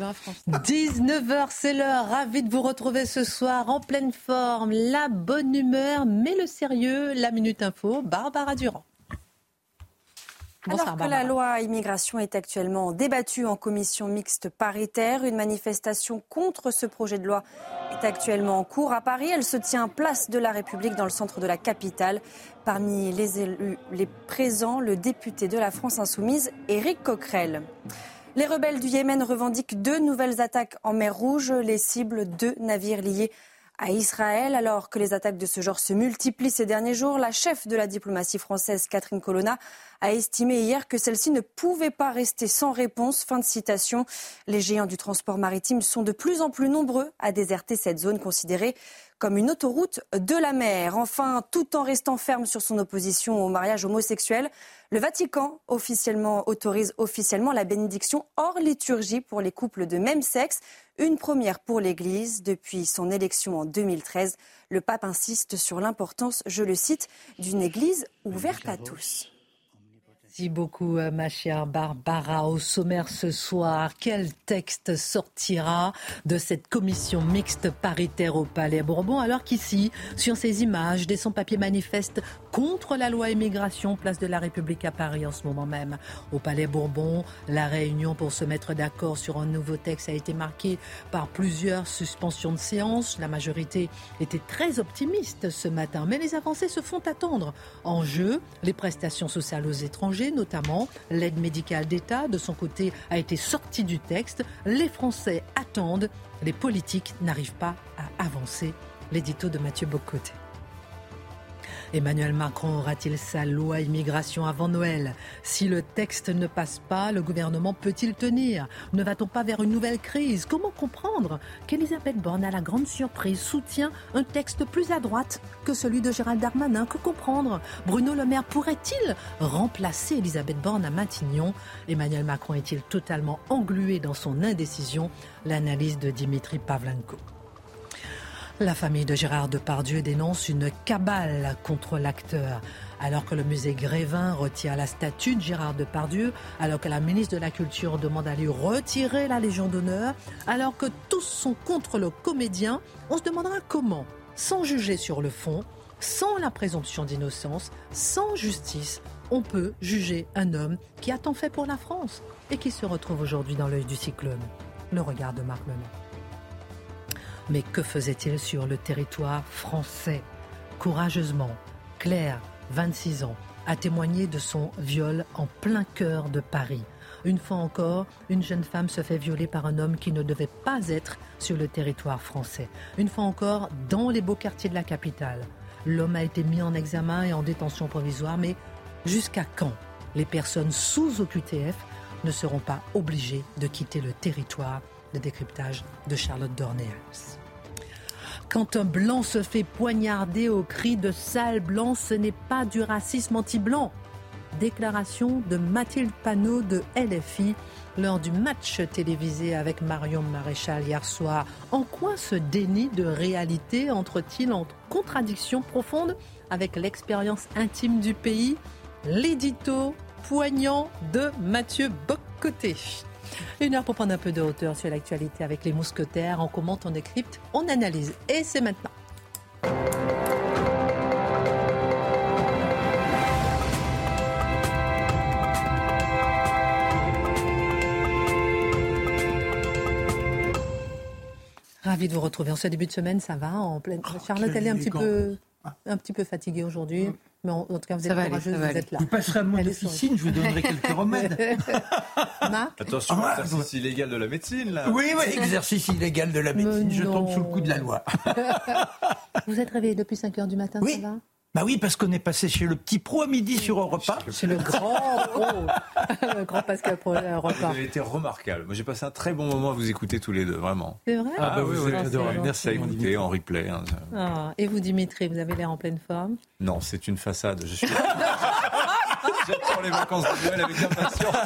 19h, c'est l'heure. Ravi de vous retrouver ce soir en pleine forme, la bonne humeur, mais le sérieux, la minute info, Barbara Durand. Alors que la loi immigration est actuellement débattue en commission mixte paritaire, une manifestation contre ce projet de loi est actuellement en cours à Paris. Elle se tient place de la République dans le centre de la capitale. Parmi les élus les présents, le député de la France insoumise, Éric Coquerel. Les rebelles du Yémen revendiquent deux nouvelles attaques en mer Rouge, les cibles deux navires liés à Israël. Alors que les attaques de ce genre se multiplient ces derniers jours, la chef de la diplomatie française, Catherine Colonna, a estimé hier que celle-ci ne pouvait pas rester sans réponse. Fin de citation. Les géants du transport maritime sont de plus en plus nombreux à déserter cette zone considérée comme une autoroute de la mer. Enfin, tout en restant ferme sur son opposition au mariage homosexuel, le Vatican officiellement autorise officiellement la bénédiction hors liturgie pour les couples de même sexe, une première pour l'Église depuis son élection en 2013. Le pape insiste sur l'importance, je le cite, d'une Église ouverte à tous. Merci beaucoup, euh, ma chère Barbara. Au sommaire ce soir, quel texte sortira de cette commission mixte paritaire au Palais Bourbon alors qu'ici, sur ces images, des sans-papiers manifestent contre la loi immigration, place de la République à Paris en ce moment même. Au Palais Bourbon, la réunion pour se mettre d'accord sur un nouveau texte a été marquée par plusieurs suspensions de séance. La majorité était très optimiste ce matin, mais les avancées se font attendre. En jeu, les prestations sociales aux étrangers notamment l'aide médicale d'État, de son côté, a été sortie du texte. Les Français attendent, les politiques n'arrivent pas à avancer. L'édito de Mathieu Bocoté. Emmanuel Macron aura-t-il sa loi immigration avant Noël? Si le texte ne passe pas, le gouvernement peut-il tenir? Ne va-t-on pas vers une nouvelle crise? Comment comprendre qu'Elisabeth Borne, à la grande surprise, soutient un texte plus à droite que celui de Gérald Darmanin? Que comprendre? Bruno Le Maire pourrait-il remplacer Elisabeth Borne à Matignon? Emmanuel Macron est-il totalement englué dans son indécision? L'analyse de Dimitri Pavlenko. La famille de Gérard Depardieu dénonce une cabale contre l'acteur. Alors que le musée Grévin retire la statue de Gérard Depardieu, alors que la ministre de la Culture demande à lui retirer la Légion d'honneur, alors que tous sont contre le comédien, on se demandera comment, sans juger sur le fond, sans la présomption d'innocence, sans justice, on peut juger un homme qui a tant fait pour la France et qui se retrouve aujourd'hui dans l'œil du cyclone. Le regard de Marc. Mais que faisait-il sur le territoire français? Courageusement, Claire, 26 ans, a témoigné de son viol en plein cœur de Paris. Une fois encore, une jeune femme se fait violer par un homme qui ne devait pas être sur le territoire français. Une fois encore, dans les beaux quartiers de la capitale. L'homme a été mis en examen et en détention provisoire, mais jusqu'à quand les personnes sous OQTF ne seront pas obligées de quitter le territoire? Le décryptage de Charlotte Dornéas. Quand un blanc se fait poignarder au cri de sale blanc, ce n'est pas du racisme anti-blanc. Déclaration de Mathilde Panot de LFI lors du match télévisé avec Marion Maréchal hier soir. En quoi ce déni de réalité entre-t-il en contradiction profonde avec l'expérience intime du pays? L'édito poignant de Mathieu Boccoté. Une heure pour prendre un peu de hauteur sur l'actualité avec les mousquetaires. On commente, on décrypte, on analyse. Et c'est maintenant. Ravi de vous retrouver en ce début de semaine, ça va? En pleine. Oh, Charlotte, elle est un petit peu, un petit peu fatiguée aujourd'hui, mais en, en tout cas, vous êtes aller, courageuse, vous aller. êtes là. Vous passerez à mon officine, je vous donnerai quelques remèdes. Marc, Attention, Ah, exercice illégal de la médecine, là. Oui, oui, exercice illégal de la médecine, Mais je tombe sous le coup de la loi. vous êtes réveillé depuis 5 heures du matin, Oui. ça va? Bah oui, parce qu'on est passé chez le petit pro à midi sur Europa. C'est le grand pro, le grand Pascal Pro à Europe Vous 1. avez été remarquable. Moi, j'ai passé un très bon moment à vous écouter tous les deux, vraiment. C'est vrai Ah, bah oui, Ah, adorable. c'est Merci à écouter en replay. hein. Ah, Et vous, Dimitri, vous avez l'air en pleine forme? Non, c'est une façade. Je suis. J'attends les vacances de Noël avec impatience.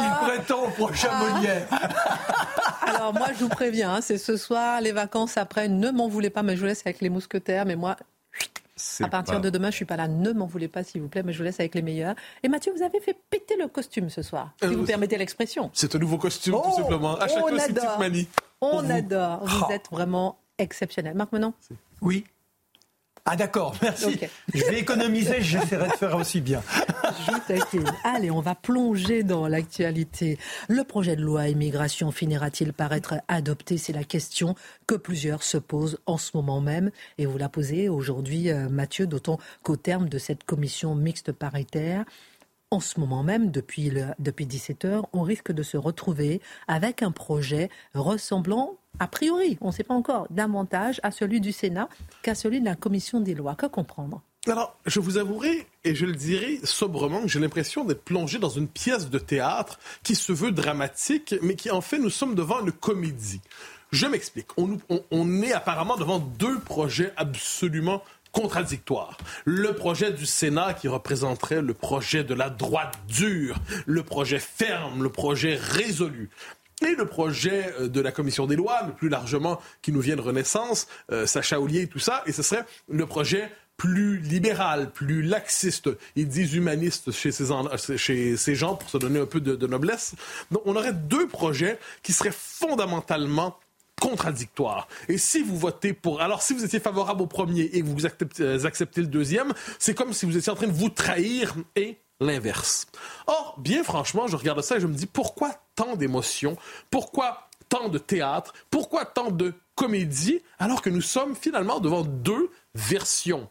Il prétend au prochain Molière. Alors moi, je vous préviens, hein, c'est ce soir, les vacances après, ne m'en voulez pas, mais je vous laisse avec les mousquetaires, mais moi, à partir pas- de demain, je suis pas là, ne m'en voulez pas, s'il vous plaît, mais je vous laisse avec les meilleurs. Et Mathieu, vous avez fait péter le costume ce soir, si Euh, vous permettez l'expression. C'est un nouveau costume, Oh, tout simplement. À chaque on fois, c'est une adore. petite manie. On vous. adore, vous Oh. êtes vraiment exceptionnel. Marc Menon Oui. Ah d'accord, merci. Je vais économiser, j'essaierai de faire aussi bien. Je. Allez, on va plonger dans l'actualité. Le projet de loi immigration finira-t-il par être adopté? C'est la question que plusieurs se posent en ce moment même. Et vous la posez aujourd'hui, euh, Mathieu, d'autant qu'au terme de cette commission mixte paritaire, en ce moment même, depuis, le, depuis 17 heures, on risque de se retrouver avec un projet ressemblant, a priori, on ne sait pas encore, davantage à celui du Sénat qu'à celui de la commission des lois. Que comprendre? Alors, je vous avouerai, et je le dirai sobrement, que j'ai l'impression d'être plongé dans une pièce de théâtre qui se veut dramatique, mais qui en fait, nous sommes devant une comédie. Je m'explique. On, on est apparemment devant deux projets absolument contradictoires. Le projet du Sénat qui représenterait le projet de la droite dure, le projet ferme, le projet résolu. Et le projet euh, de la commission des lois, mais plus largement qui nous vient de Renaissance, euh, Sacha Ollier et tout ça, et ce serait le projet plus libéral, plus laxiste, ils disent humaniste chez ces, en- chez ces gens pour se donner un peu de, de noblesse. Donc on aurait deux projets qui seraient fondamentalement contradictoires. Et si vous votez pour... Alors si vous étiez favorable au premier et que vous euh, acceptez le deuxième, c'est comme si vous étiez en train de vous trahir et l'inverse. Or, bien franchement, je regarde ça et je me dis pourquoi tant d'émotions? Pourquoi tant de théâtre? Pourquoi tant de comédie? Alors que nous sommes finalement devant deux versions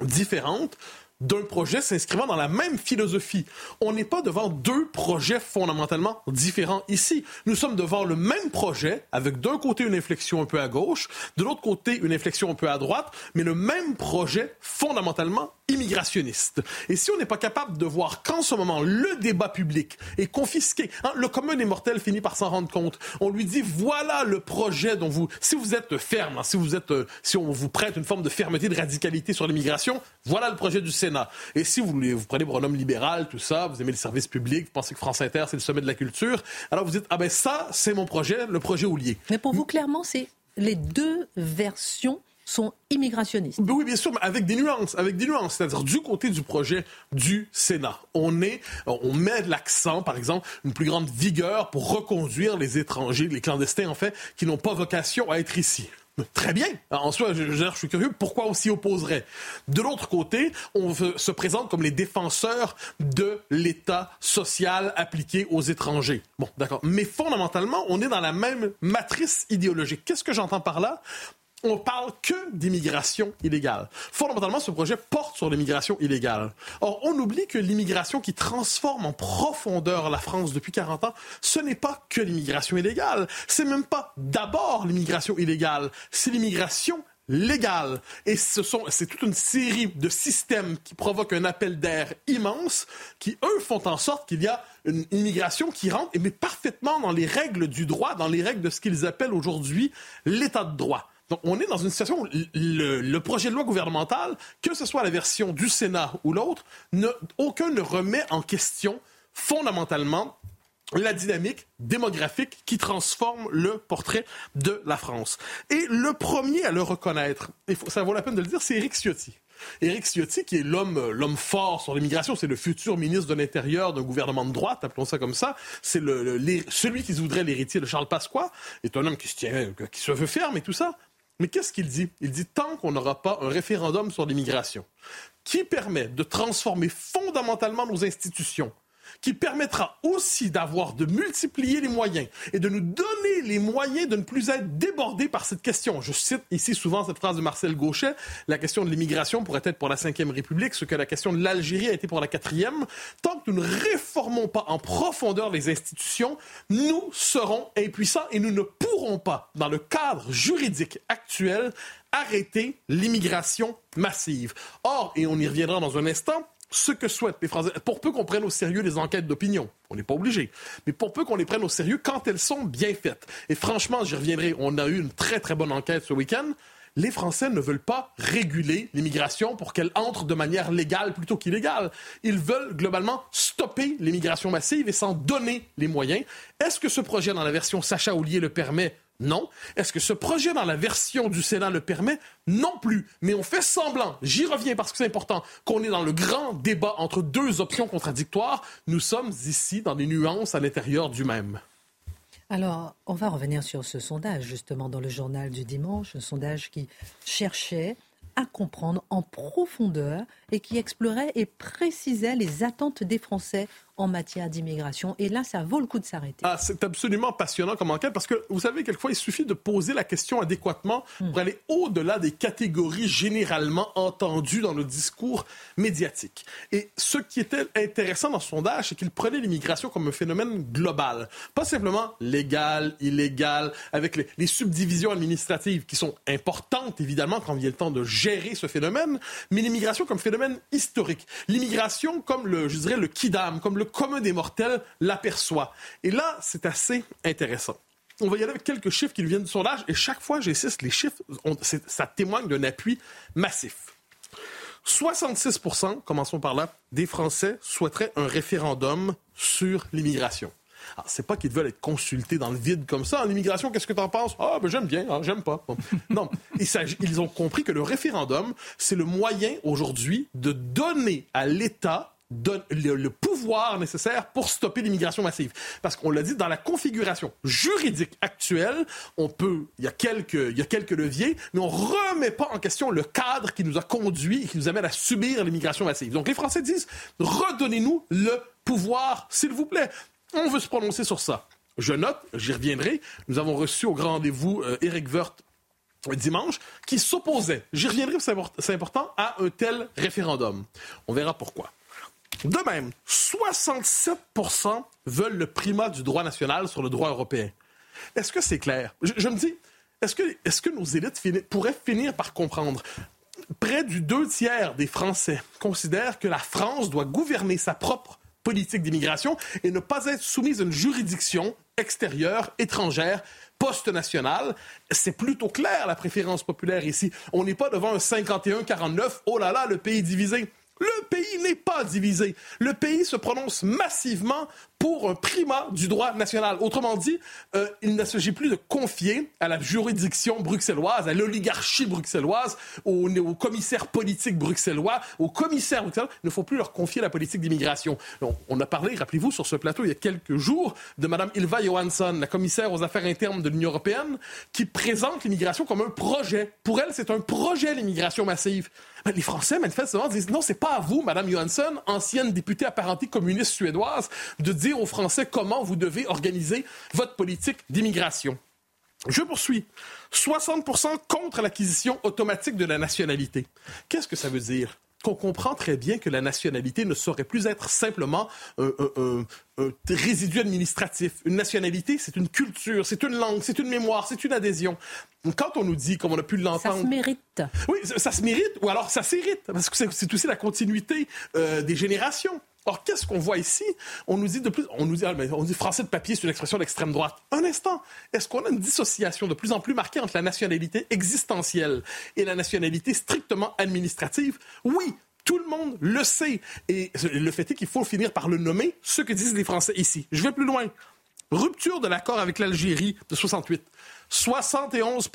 différentes d'un projet s'inscrivant dans la même philosophie. On n'est pas devant deux projets fondamentalement différents ici. Nous sommes devant le même projet, avec d'un côté une inflexion un peu à gauche, de l'autre côté une inflexion un peu à droite, mais le même projet fondamentalement immigrationniste. Et si on n'est pas capable de voir qu'en ce moment, le débat public est confisqué, hein, le commun des mortels finit par s'en rendre compte. On lui dit, voilà le projet dont vous... Si vous êtes ferme, hein, si, vous êtes, euh, si on vous prête une forme de fermeté, de radicalité sur l'immigration, voilà le projet du Sénat. Et si vous, voulez- vous prenez pour un homme libéral, tout ça, vous aimez le service public, vous pensez que France Inter, c'est le sommet de la culture, alors vous dites, ah ben ça, c'est mon projet, le projet Oulier. Mais pour vous, clairement, c'est les deux versions sont immigrationnistes. Ben Oui, bien sûr, mais avec des nuances, avec des nuances. C'est-à-dire du côté du projet du Sénat, on est, on met de l'accent, par exemple, une plus grande vigueur pour reconduire les étrangers, les clandestins en fait, qui n'ont pas vocation à être ici. Très bien. En soi, je, suis curieux, pourquoi on s'y opposerait? De l'autre côté, on se présente comme les défenseurs de l'État social appliqué aux étrangers. Bon, d'accord. Mais fondamentalement, on est dans la même matrice idéologique. Qu'est-ce que j'entends par là? On parle que d'immigration illégale. Fondamentalement, ce projet porte sur l'immigration illégale. Or, on oublie que l'immigration qui transforme en profondeur la France depuis 40 ans, ce n'est pas que l'immigration illégale. C'est même pas d'abord l'immigration illégale, c'est l'immigration légale. Et ce sont, c'est toute une série de systèmes qui provoquent un appel d'air immense, qui, eux, font en sorte qu'il y a une immigration qui rentre, mais parfaitement dans les règles du droit, dans les règles de ce qu'ils appellent aujourd'hui l'état de droit. Donc, on est dans une situation où le, projet de loi gouvernemental, que ce soit la version du Sénat ou l'autre, aucun ne remet en question fondamentalement la dynamique démographique qui transforme le portrait de la France. Et le premier à le reconnaître, faut, ça vaut la peine de le dire, c'est Éric Ciotti. Éric Ciotti, qui est l'homme, fort sur l'immigration, c'est le futur ministre de l'Intérieur d'un gouvernement de droite, appelons ça comme ça. C'est celui qui voudrait l'héritier de Charles Pasqua, est un homme qui se qui se veut ferme et tout ça. Mais qu'est-ce qu'il dit? Il dit tant qu'on n'aura pas un référendum sur l'immigration qui permet de transformer fondamentalement nos institutions, qui permettra aussi d'avoir, de multiplier les moyens et de nous donner les moyens de ne plus être débordés par cette question. Je cite ici souvent cette phrase de Marcel Gauchet, la question de l'immigration pourrait être pour la Ve République ce que la question de l'Algérie a été pour la quatrième. Tant que nous ne réformons pas en profondeur les institutions, nous serons impuissants et nous ne pourrons pas, dans le cadre juridique actuel, arrêter l'immigration massive. Or, et on y reviendra dans un instant, ce que souhaitent les Français, pour peu qu'on prenne au sérieux les enquêtes d'opinion, on n'est pas obligé, mais pour peu qu'on les prenne au sérieux quand elles sont bien faites. Et franchement, j'y reviendrai, on a eu une très très bonne enquête ce week-end. Les Français ne veulent pas réguler l'immigration pour qu'elle entre de manière légale plutôt qu'illégale. Ils veulent globalement stopper l'immigration massive et s'en donner les moyens. Est-ce que ce projet dans la version Sacha Oulier le permet? Non. Est-ce que ce projet dans la version du Sénat le permet? Non plus. Mais on fait semblant, j'y reviens parce que c'est important, qu'on est dans le grand débat entre deux options contradictoires. Nous sommes ici dans des nuances à l'intérieur du même. Alors, on va revenir sur ce sondage, justement, dans le journal du dimanche, un sondage qui cherchait à comprendre en profondeur et qui explorait et précisait les attentes des Français en matière d'immigration. Et là, ça vaut le coup de s'arrêter. Ah, c'est absolument passionnant comme enquête parce que vous savez, quelquefois, il suffit de poser la question adéquatement pour hmm. aller au-delà des catégories généralement entendues dans le discours médiatique. Et ce qui était intéressant dans ce sondage, c'est qu'il prenait l'immigration comme un phénomène global. Pas simplement légal, illégal, avec les, les subdivisions administratives qui sont importantes, évidemment, quand il y a le temps de gérer ce phénomène, mais l'immigration comme phénomène historique. L'immigration comme le, je dirais, le kidam, comme le commun des mortels l'aperçoit. Et là, c'est assez intéressant. On va y aller avec quelques chiffres qui nous viennent du sondage, et chaque fois, j'insiste, les chiffres, ça témoigne d'un appui massif. 66% commençons par là, des Français souhaiteraient un référendum sur l'immigration. Alors, c'est pas qu'ils veulent être consultés dans le vide comme ça. En immigration, qu'est-ce que tu en penses? Ah, ben j'aime bien, hein, j'aime pas. Non, ils ont compris que le référendum, c'est le moyen aujourd'hui de donner à l'État donne le, pouvoir nécessaire pour stopper l'immigration massive. Parce qu'on l'a dit, dans la configuration juridique actuelle, on peut, il y a quelques, il y a quelques leviers, mais on remet pas en question le cadre qui nous a conduit et qui nous amène à subir l'immigration massive. Donc les Français disent, redonnez-nous le pouvoir, s'il vous plaît. On veut se prononcer sur ça. Je note, j'y reviendrai, nous avons reçu au grand rendez-vous euh, Eric Wirth dimanche, qui s'opposait, j'y reviendrai, c'est important, à un tel référendum. On verra pourquoi. De même, 67% veulent le primat du droit national sur le droit européen. Est-ce que c'est clair? Je, me dis, est-ce que, est que nos élites pourraient finir par comprendre? Près du deux tiers des Français considèrent que la France doit gouverner sa propre politique d'immigration et ne pas être soumise à une juridiction extérieure, étrangère, post-nationale. C'est plutôt clair la préférence populaire ici. On n'est pas devant un 51-49, oh là là, le pays divisé. Le pays n'est pas divisé. Le pays se prononce massivement pour un primat du droit national. Autrement dit, euh, il ne s'agit plus de confier à la juridiction bruxelloise, à l'oligarchie bruxelloise, aux, commissaires politiques bruxellois, aux commissaires bruxellois. Il ne faut plus leur confier la politique d'immigration. On, a parlé, rappelez-vous, sur ce plateau il y a quelques jours, de Mme Ilva Johansson, la commissaire aux affaires internes de l'Union européenne, qui présente l'immigration comme un projet. Pour elle, c'est un projet, l'immigration massive. Ben, les Français, manifestement, disent non, c'est pas à vous, Mme Johansson, ancienne députée apparentée communiste suédoise, de dire aux Français comment vous devez organiser votre politique d'immigration. Je poursuis. 60% contre l'acquisition automatique de la nationalité. Qu'est-ce que ça veut dire? qu'on comprend très bien que la nationalité ne saurait plus être simplement un, résidu administratif. Une nationalité, c'est une culture, c'est une langue, c'est une mémoire, c'est une adhésion. Quand on nous dit, comme on a pu l'entendre... Ça se mérite. Oui, ça, se mérite, ou alors ça s'hérite, parce que c'est aussi la continuité euh, des générations. Or, qu'est-ce qu'on voit ici? On nous dit de plus, on nous dit, ah, dit français de papier, c'est une expression d'extrême droite. Un instant. Est-ce qu'on a une dissociation de plus en plus marquée entre la nationalité existentielle et la nationalité strictement administrative? Oui, tout le monde le sait. Et le fait est qu'il faut finir par le nommer, ce que disent les Français ici. Je vais plus loin. Rupture de l'accord avec l'Algérie de 68. 71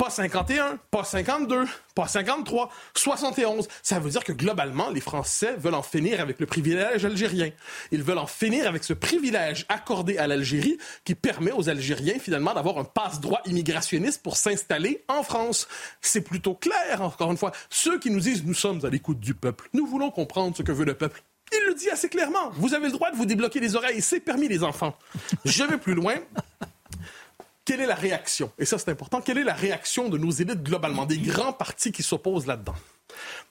pas 51, pas 52, pas 53, 71. Ça veut dire que globalement, les Français veulent en finir avec le privilège algérien. Ils veulent en finir avec ce privilège accordé à l'Algérie qui permet aux Algériens finalement d'avoir un passe-droit immigrationniste pour s'installer en France. C'est plutôt clair, encore une fois. Ceux qui nous disent nous sommes à l'écoute du peuple, nous voulons comprendre ce que veut le peuple. Il le dit assez clairement. Vous avez le droit de vous débloquer les oreilles. C'est permis, les enfants. Je vais plus loin quelle est la réaction? Et ça, c'est important. Quelle est la réaction de nos élites globalement, des grands partis qui s'opposent là-dedans?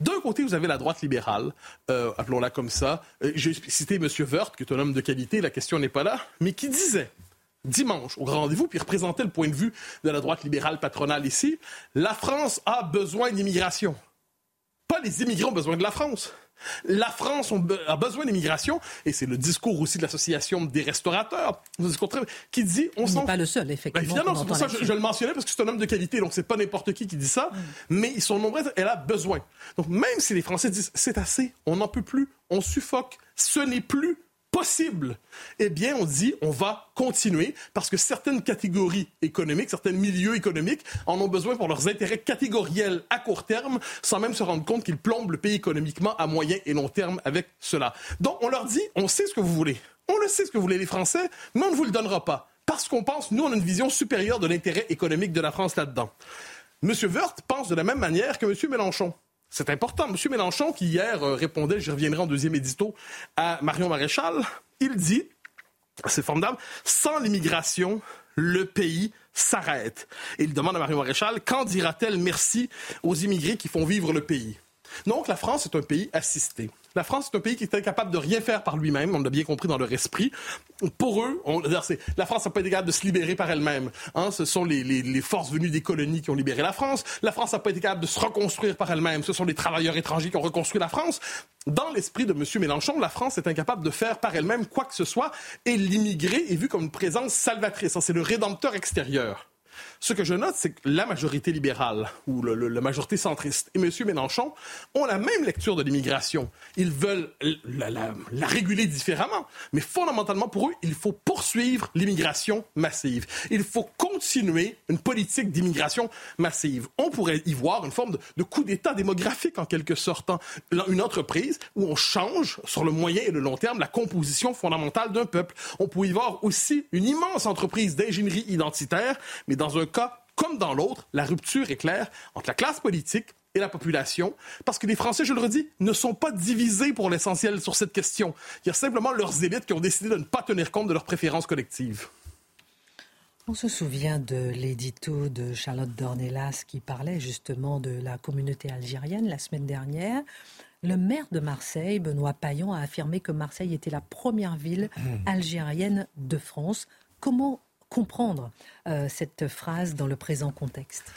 D'un côté, vous avez la droite libérale, euh, appelons-la comme ça. Euh, J'ai cité M. Wörth, qui est un homme de qualité, la question n'est pas là, mais qui disait dimanche au grand rendez-vous, puis représentait le point de vue de la droite libérale patronale ici. La France a besoin d'immigration. Pas les immigrés ont besoin de la France. La France a besoin d'immigration, et c'est le discours aussi de l'association des restaurateurs, qui dit on s'en. pas le seul, effectivement. Ben, c'est pour ça que je, le mentionnais parce que c'est un homme de qualité, donc c'est pas n'importe qui qui dit ça, mm. mais ils sont nombreux. Elle a besoin. Donc même si les Français disent c'est assez, on n'en peut plus, on suffoque, ce n'est plus possible, eh bien, on dit on va continuer parce que certaines catégories économiques, certains milieux économiques en ont besoin pour leurs intérêts catégoriels à court terme, sans même se rendre compte qu'ils plombent le pays économiquement à moyen et long terme avec cela. Donc, on leur dit on sait ce que vous voulez. On le sait ce que vous voulez les Français, mais on ne vous le donnera pas. Parce qu'on pense, nous, on a une vision supérieure de l'intérêt économique de la France là-dedans. M. Wörth pense de la même manière que M. Mélenchon. C'est important. M. Mélenchon, qui hier euh, répondait, j'y reviendrai en deuxième édito, à Marion Maréchal, il dit, c'est formidable, sans l'immigration, le pays s'arrête. Il demande à Marion Maréchal, quand dira-t-elle merci aux immigrés qui font vivre le pays? Donc, la France est un pays assisté. La France est un pays qui est incapable de rien faire par lui-même, on l'a bien compris dans leur esprit. Pour eux, on, la France n'a pas été capable de se libérer par elle-même. Hein. ce sont les, les, forces venues des colonies qui ont libéré la France. La France n'a pas été capable de se reconstruire par elle-même. Ce sont les travailleurs étrangers qui ont reconstruit la France. Dans l'esprit de M. Mélenchon, la France est incapable de faire par elle-même quoi que ce soit et l'immigré est vu comme une présence salvatrice. C'est le rédempteur extérieur. Ce que je note, c'est que la majorité libérale ou la majorité centriste et M. Mélenchon ont la même lecture de l'immigration. Ils veulent la, réguler différemment, mais fondamentalement pour eux, il faut poursuivre l'immigration massive. Il faut continuer une politique d'immigration massive. On pourrait y voir une forme de, coup d'État démographique en quelque sorte, hein. une entreprise où on change sur le moyen et le long terme la composition fondamentale d'un peuple. On pourrait y voir aussi une immense entreprise d'ingénierie identitaire, mais dans un cas comme dans l'autre, la rupture est claire entre la classe politique et la population, parce que les Français, je le redis, ne sont pas divisés pour l'essentiel sur cette question. Il y a simplement leurs élites qui ont décidé de ne pas tenir compte de leurs préférences collectives. On se souvient de l'édito de Charlotte Dornelas qui parlait justement de la communauté algérienne la semaine dernière. Le maire de Marseille, Benoît Payon, a affirmé que Marseille était la première ville mmh. algérienne de France. Comment comprendre euh, cette phrase dans le présent contexte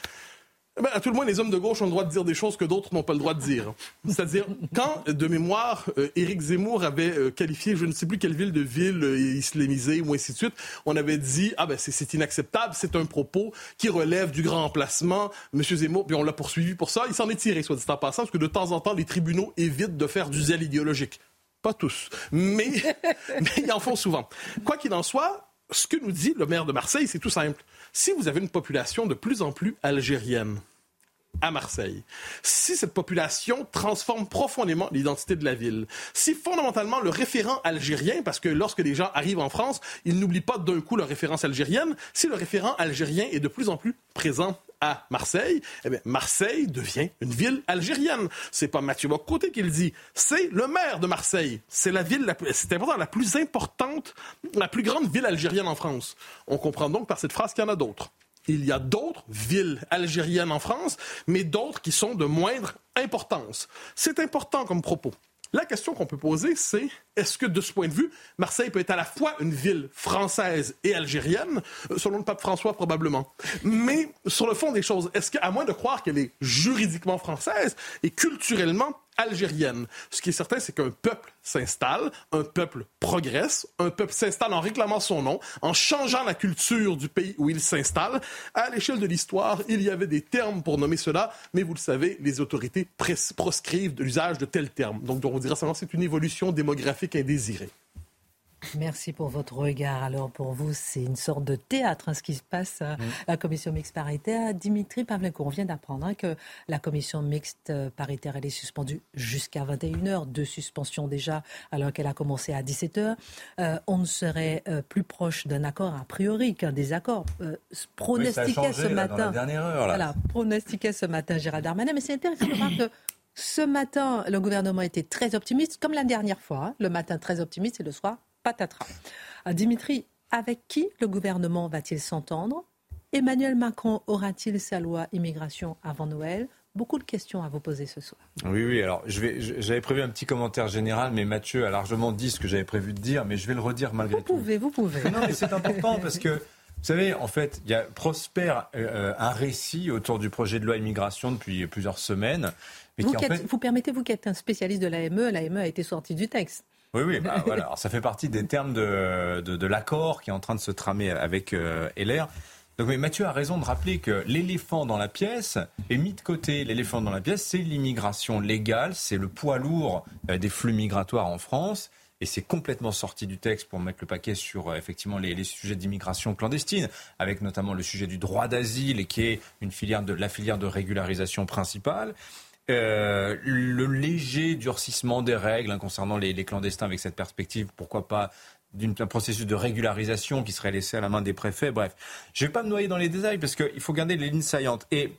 eh ben, à tout le moins, les hommes de gauche ont le droit de dire des choses que d'autres n'ont pas le droit de dire. C'est-à-dire, quand, de mémoire, euh, Éric Zemmour avait euh, qualifié, je ne sais plus quelle ville de ville islamisée ou ainsi de suite, on avait dit, ah ben c'est inacceptable, c'est un propos qui relève du grand emplacement. Monsieur Zemmour, puis on l'a poursuivi pour ça. Il s'en est tiré, soit dit en passant, parce que de temps en temps, les tribunaux évitent de faire du zèle idéologique. Pas tous, mais, mais ils en font souvent. Quoi qu'il en soit, ce que nous dit le maire de Marseille, c'est tout simple. Si vous avez une population de plus en plus algérienne à Marseille, si cette population transforme profondément l'identité de la ville, si fondamentalement le référent algérien, parce que lorsque les gens arrivent en France, ils n'oublient pas d'un coup leur référence algérienne, si le référent algérien est de plus en plus présent à Marseille, eh bien, Marseille devient une ville algérienne. C'est pas Mathieu Bocoté qui le dit, c'est le maire de Marseille. C'est la ville, c'est important, la plus importante, la plus grande ville algérienne en France. On comprend donc par cette phrase qu'il y en a d'autres. Il y a d'autres villes algériennes en France, mais d'autres qui sont de moindre importance. C'est important comme propos. La question qu'on peut poser, c'est est-ce que de ce point de vue, Marseille peut être à la fois une ville française et algérienne, euh, selon le pape François probablement. Mais sur le fond des choses, est-ce qu'à moins de croire qu'elle est juridiquement française et culturellement algérienne. Ce qui est certain, c'est qu'un peuple s'installe, un peuple progresse, un peuple s'installe en réclamant son nom, en changeant la culture du pays où il s'installe. À l'échelle de l'histoire, il y avait des termes pour nommer cela, mais vous le savez, les autorités proscrivent l'usage de tels termes. Donc, on dirait simplement que c'est une évolution démographique indésirée. Merci pour votre regard. Alors pour vous, c'est une sorte de théâtre hein, ce qui se passe à la commission mixte paritaire. Dimitri Pavlenko, on vient d'apprendre hein, que la commission mixte euh, paritaire elle est suspendue jusqu'à 21h, deux suspensions déjà alors qu'elle a commencé à 17h. Euh, on ne serait euh, plus proche d'un accord a priori qu'un désaccord. pronostiquait ce matin. Voilà, pronostiquait ce matin Gérald Darmanin, mais c'est intéressant de voir que ce matin, le gouvernement était très optimiste, comme la dernière fois. Hein. le matin très optimiste et le soir patatras. Euh, Dimitri, avec qui le gouvernement va-t-il s'entendre? Emmanuel Macron aura-t-il sa loi immigration avant Noël? Beaucoup de questions à vous poser ce soir. Oui, oui, alors j'avais prévu un petit commentaire général, mais Mathieu a largement dit ce que j'avais prévu de dire, mais je vais le redire malgré tout. Vous pouvez, vous pouvez. Non, mais c'est important parce que, vous savez, en fait, il y a prospère euh, un récit autour du projet de loi immigration depuis plusieurs semaines. Mais vous, vous permettez, vous qui êtes un spécialiste de l'AME, l'AME a été sortie du texte. Oui, oui, bah, voilà. Alors, ça fait partie des termes de, de, l'accord qui est en train de se tramer avec euh, LR. Donc, mais Mathieu a raison de rappeler que l'éléphant dans la pièce est mis de côté. L'éléphant dans la pièce, c'est l'immigration légale, c'est le poids lourd euh, des flux migratoires en France. Et c'est complètement sorti du texte pour mettre le paquet sur euh, effectivement les, les sujets d'immigration clandestine, avec notamment le sujet du droit d'asile, qui est une filière de la filière de régularisation principale. Euh, le léger durcissement des règles hein, concernant les, clandestins avec cette perspective, pourquoi pas d'un processus de régularisation qui serait laissé à la main des préfets. Bref, je ne vais pas me noyer dans les détails parce qu'il faut garder les lignes saillantes. Et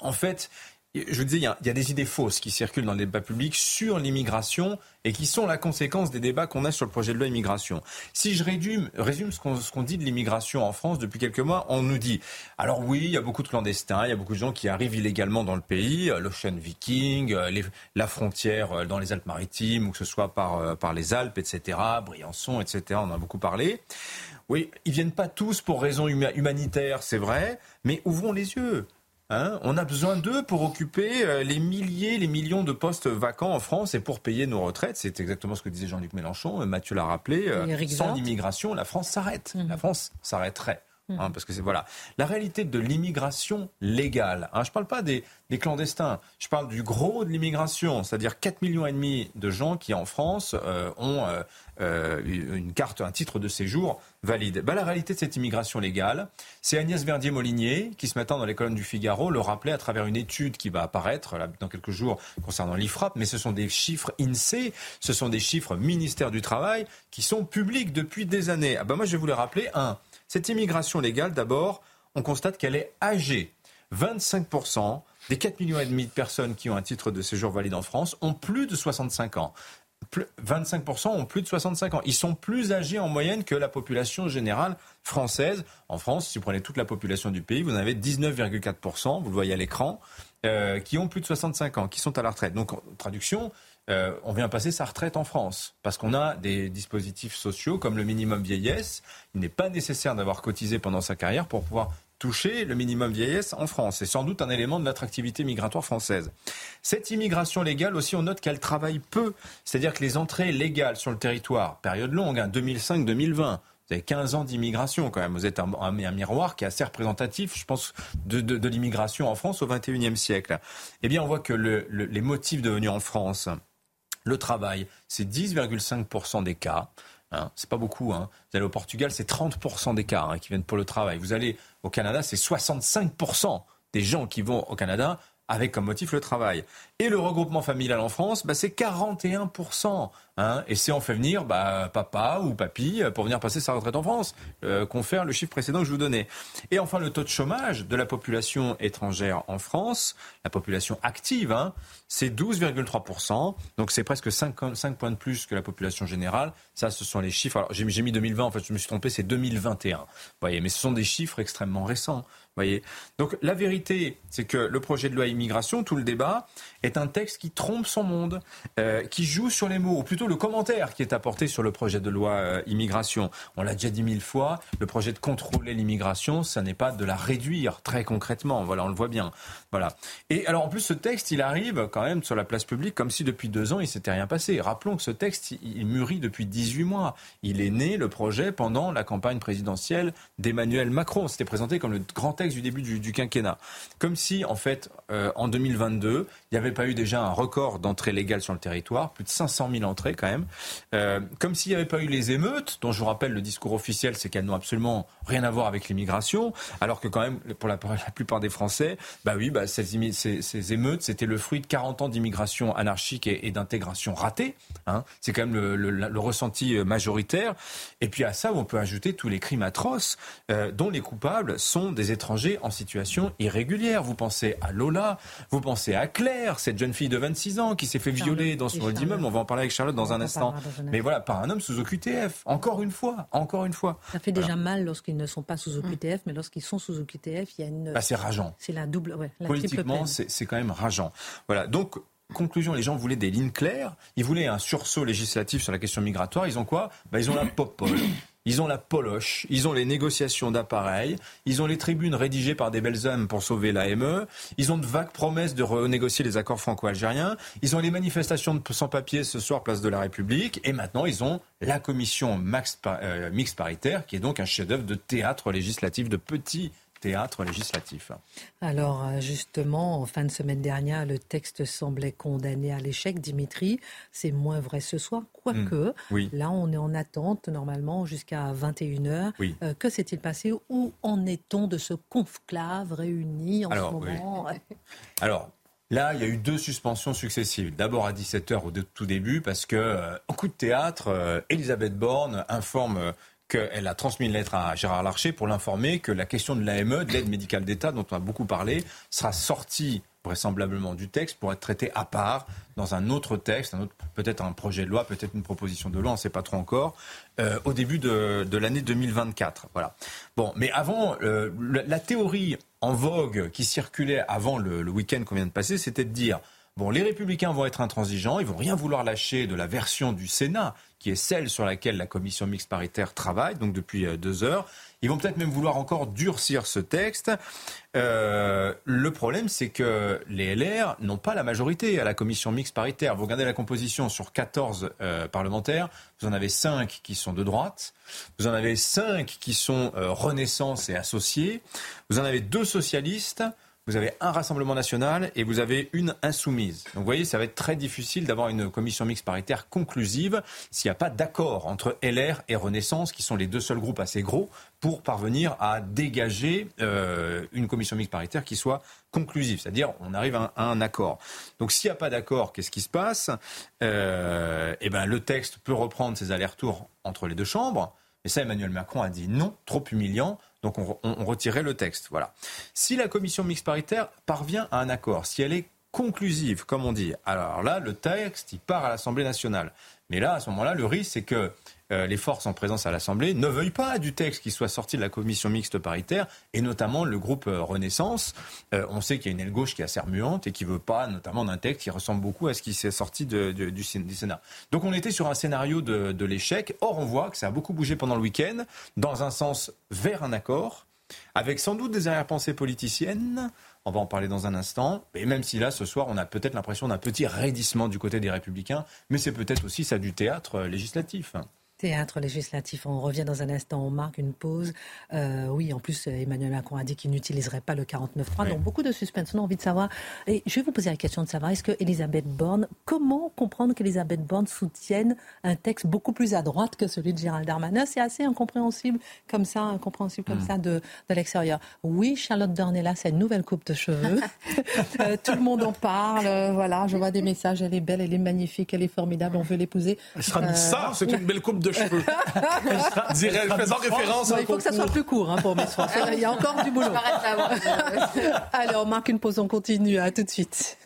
en fait, je vous disais, il y, a, des idées fausses qui circulent dans le débat public sur l'immigration et qui sont la conséquence des débats qu'on a sur le projet de loi immigration. Si je résume, ce qu'on dit de l'immigration en France depuis quelques mois, on nous dit, alors oui, il y a beaucoup de clandestins, il y a beaucoup de gens qui arrivent illégalement dans le pays, euh, l'Ocean Viking, euh, la frontière euh, dans les Alpes-Maritimes, ou que ce soit par, par les Alpes, etc., Briançon, etc., on en a beaucoup parlé. Oui, ils viennent pas tous pour raisons humanitaires, c'est vrai, mais ouvrons les yeux. Hein, on a besoin d'eux pour occuper euh, les milliers, les millions de postes vacants en France et pour payer nos retraites. C'est exactement ce que disait Jean-Luc Mélenchon. Euh, Mathieu l'a rappelé. Euh, sans l'immigration, la France s'arrête. Mmh. La France s'arrêterait. Mmh. Hein, parce que c'est voilà la réalité de l'immigration légale. Hein, je ne parle pas des, clandestins. Je parle du gros de l'immigration, c'est-à-dire 4 millions et demi de gens qui en France ont une carte, un titre de séjour valide. Bah, la réalité de cette immigration légale, c'est Agnès Verdier-Molinier qui, ce matin, dans les colonnes du Figaro, le rappelait à travers une étude qui va apparaître dans quelques jours concernant l'IFRAP, mais ce sont des chiffres INSEE, ce sont des chiffres ministère du Travail qui sont publics depuis des années. Ah bah, moi, je vais vous les rappeler. Un, cette immigration légale, d'abord, on constate qu'elle est âgée. 25% des 4 millions et demi de personnes qui ont un titre de séjour valide en France ont plus de 65 ans. 25% ont plus de 65 ans. Ils sont plus âgés en moyenne que la population générale française. En France, si vous prenez toute la population du pays, vous en avez 19,4%, vous le voyez à l'écran, euh, qui ont plus de 65 ans, qui sont à la retraite. Donc, traduction, euh, on vient passer sa retraite en France parce qu'on a des dispositifs sociaux comme le minimum vieillesse. Il n'est pas nécessaire d'avoir cotisé pendant sa carrière pour pouvoir toucher le minimum vieillesse en France. C'est sans doute un élément de l'attractivité migratoire française. Cette immigration légale aussi, on note qu'elle travaille peu. C'est-à-dire que les entrées légales sur le territoire, période longue, 2005-2020, hein, vous avez 15 ans d'immigration quand même. Vous êtes un, miroir qui est assez représentatif, je pense, de, l'immigration en France au XXIe siècle. Eh bien, on voit que les motifs de venue en France, le travail, c'est 10,5% des cas. Hein, c'est pas beaucoup. Hein. Vous allez au Portugal, c'est 30% des cas hein, qui viennent pour le travail. Vous allez au Canada, c'est 65% des gens qui vont au Canada avec comme motif le travail. Et le regroupement familial en France, bah, c'est 41%. Hein, et c'est en fait venir bah, papa ou papy pour venir passer sa retraite en France, euh, confère le chiffre précédent que je vous donnais. Et enfin, le taux de chômage de la population étrangère en France, la population active, hein, c'est 12,3%. Donc c'est presque 5, 5, points de plus que la population générale. Ça, ce sont les chiffres. Alors j'ai mis 2020, en fait, je me suis trompé, c'est 2021. Vous voyez, mais ce sont des chiffres extrêmement récents. Voyez. Donc la vérité, c'est que le projet de loi immigration, tout le débat, est un texte qui trompe son monde, euh, qui joue sur les mots, ou plutôt le commentaire qui est apporté sur le projet de loi euh, immigration. On l'a déjà dit mille fois, le projet de contrôler l'immigration, ça n'est pas de la réduire très concrètement. Voilà, on le voit bien. Voilà. Et alors en plus, ce texte, il arrive quand même sur la place publique comme si depuis deux ans il s'était rien passé. Rappelons que ce texte, il mûrit depuis 18 mois. Il est né le projet pendant la campagne présidentielle d'Emmanuel Macron. C'était présenté comme le grand texte du début du, quinquennat. Comme si, en fait, euh, en 2022, il n'y avait pas eu déjà un record d'entrées légales sur le territoire, plus de 500 000 entrées quand même. Euh, comme s'il n'y avait pas eu les émeutes, dont je vous rappelle le discours officiel, c'est qu'elles n'ont absolument rien à voir avec l'immigration, alors que quand même, pour la, plupart des Français, bah oui, bah, ces, émeutes, c'était le fruit de 40 ans d'immigration anarchique et, d'intégration ratée. Hein. C'est quand même le, ressenti euh, majoritaire. Et puis à ça, on peut ajouter tous les crimes atroces dont les coupables sont des étrangers en situation irrégulière. Vous pensez à Lola, vous pensez à Claire, cette jeune fille de 26 ans qui s'est fait violer dans son immeuble. On va en parler avec Charlotte dans un instant. parlera dans un Mais voilà, par un homme sous OQTF. Encore une fois, encore une fois. Ça fait déjà mal lorsqu'ils ne sont pas sous OQTF, mais lorsqu'ils sont sous OQTF, il y a une. Bah, c'est rageant. c'est la double, ouais, la Politiquement, c'est c'est quand même rageant. Voilà. Donc, conclusion, les gens voulaient des lignes claires. Ils voulaient un sursaut législatif sur la question migratoire. Ils ont quoi? Bah, Ils ont la popole. Ils ont la poloche, ils ont les négociations d'appareils, ils ont les tribunes rédigées par des belles hommes pour sauver l'AME, ils ont de vagues promesses de renégocier les accords franco-algériens, ils ont les manifestations de sans-papiers ce soir, place de la République, et maintenant ils ont la commission max- euh, mixte paritaire, qui est donc un chef-d'œuvre de théâtre législatif, de petit théâtre législatif. Alors euh, justement, en fin de semaine dernière, le texte semblait condamné à l'échec. Dimitri, c'est moins vrai ce soir, quoique Hmm. Oui. là on est en attente normalement jusqu'à 21h. Oui. Euh, que s'est-il passé? Où en est-on de ce conclave réuni en Alors, ce moment? Alors, là, il y a eu deux suspensions successives. D'abord à 17h au tout début, parce que, euh, coup de théâtre, euh, Elisabeth Borne informe qu'elle a transmis une lettre à Gérard Larcher pour l'informer que la question de l'AME, de l'aide médicale d'État, dont on a beaucoup parlé, sera sortie vraisemblablement du texte pour être traitée à part dans un autre texte, peut-être un projet de loi, peut-être une proposition de loi, on ne sait pas trop encore, euh, au début de, l'année 2024. Voilà. Bon, mais avant, euh, la, la théorie en vogue qui circulait avant le, le week-end qu'on vient de passer, c'était de dire bon, les républicains vont être intransigeants, ils vont rien vouloir lâcher de la version du Sénat, qui est celle sur laquelle la commission mixte paritaire travaille, donc depuis euh, deux heures. Ils vont peut-être même vouloir encore durcir ce texte. Euh, le problème, c'est que les LR n'ont pas la majorité à la commission mixte paritaire. Vous regardez la composition sur 14 euh, parlementaires, vous en avez 5 qui sont de droite, vous en avez 5 qui sont euh, Renaissance et associés, vous en avez deux socialistes, vous avez un Rassemblement national et vous avez une insoumise. Donc vous voyez, ça va être très difficile d'avoir une commission mixte paritaire conclusive s'il n'y a pas d'accord entre LR et Renaissance, qui sont les deux seuls groupes assez gros, pour parvenir à dégager euh, une commission mixte paritaire qui soit conclusive, c'est-à-dire on arrive à un, à un accord. Donc s'il n'y a pas d'accord, qu'est-ce qui se passe? Euh, Eh ben le texte peut reprendre ses allers-retours entre les deux chambres. Mais ça, Emmanuel Macron a dit non, trop humiliant. Donc on, on- retirait le texte. Voilà. Si la commission mixte paritaire parvient à un accord, si elle est conclusive, comme on dit, alors là, le texte, il part à l'Assemblée nationale. Mais là, à ce moment-là, le risque, c'est que euh, les forces en présence à l'Assemblée ne veuillent pas du texte qui soit sorti de la commission mixte paritaire, et notamment le groupe euh, Renaissance. Euh, on sait qu'il y a une aile gauche qui est assez remuante et qui veut pas, notamment d'un texte qui ressemble beaucoup à ce qui s'est sorti du, Sé- du Sénat. Donc on était sur un scénario de, l'échec. Or, on voit que ça a beaucoup bougé pendant le week-end, dans un sens vers un accord, avec sans doute des arrière-pensées politiciennes. On va en parler dans un instant. Et même si là, ce soir, on a peut-être l'impression d'un petit raidissement du côté des républicains, mais c'est peut-être aussi ça du théâtre législatif. Théâtre législatif, on revient dans un instant, on marque une pause. Euh, oui, en plus, Emmanuel Macron a dit qu'il n'utiliserait pas le 49.3, Oui. donc beaucoup de suspense. On a envie de savoir, et je vais vous poser la question de savoir, est-ce que Elisabeth Borne, comment comprendre qu'Elisabeth Borne soutienne un texte beaucoup plus à droite que celui de Gérald Darmanin? C'est assez incompréhensible comme ça, incompréhensible comme ça de, de l'extérieur. Oui, Charlotte Dornelas, c'est une nouvelle coupe de cheveux. Euh, tout le monde en parle, euh, voilà, je vois des messages, elle est belle, elle est magnifique, elle est formidable, on veut l'épouser. Elle sera Euh, Ça, c'est une belle coupe de cheveux. Dirait, faisant référence Non, à un il faut que ça soit plus court hein, pour Miss France. Il y a encore du boulot. Allez, on marque une pause, on continue. À tout de suite.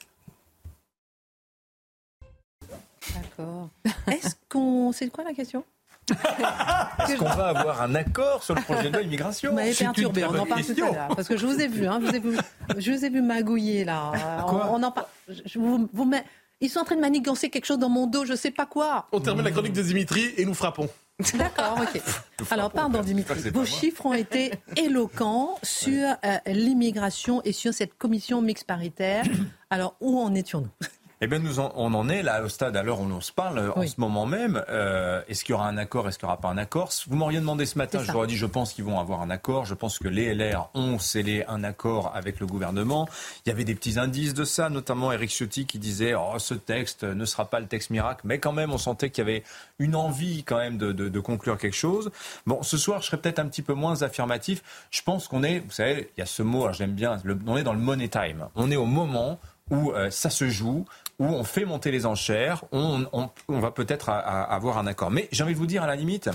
D'accord. Est-ce qu'on. C'est quoi la question? Est-ce qu'on va avoir un accord sur le projet de loi immigration? Vous m'avez perturbé, on en parle tout à l'heure. Parce que je vous ai vu, hein, je, vous ai vu je vous ai vu magouiller là. Quoi? On, on en parle. Je- vous, vous mets- Ils sont en train de manigancer quelque chose dans mon dos, je sais pas quoi. On termine la chronique de Dimitri et nous frappons. D'accord, ok. Alors, pardon Dimitri, vos chiffres ont été éloquents sur euh, l'immigration et sur cette commission mixte paritaire. Alors, où en étions-nous? Eh bien, nous en- on en est là au stade à l'heure où on se parle en ce moment même. Euh, est-ce qu'il y aura un accord Est-ce qu'il n'y aura pas un accord? Vous m'auriez demandé ce matin, je vous aurais dit, je pense qu'ils vont avoir un accord. Je pense que les LR ont scellé un accord avec le gouvernement. Il y avait des petits indices de ça, notamment Eric Ciotti qui disait, oh, ce texte ne sera pas le texte miracle, mais quand même, on sentait qu'il y avait une envie quand même de, de- de conclure quelque chose. Bon, ce soir, je serai peut-être un petit peu moins affirmatif. Je pense qu'on est, vous savez, il y a ce mot, alors j'aime bien, le- on est dans le money time. On est au moment où euh, ça se joue, où on fait monter les enchères, on, on- on va peut-être avoir un accord. Mais j'ai envie de vous dire, à la limite,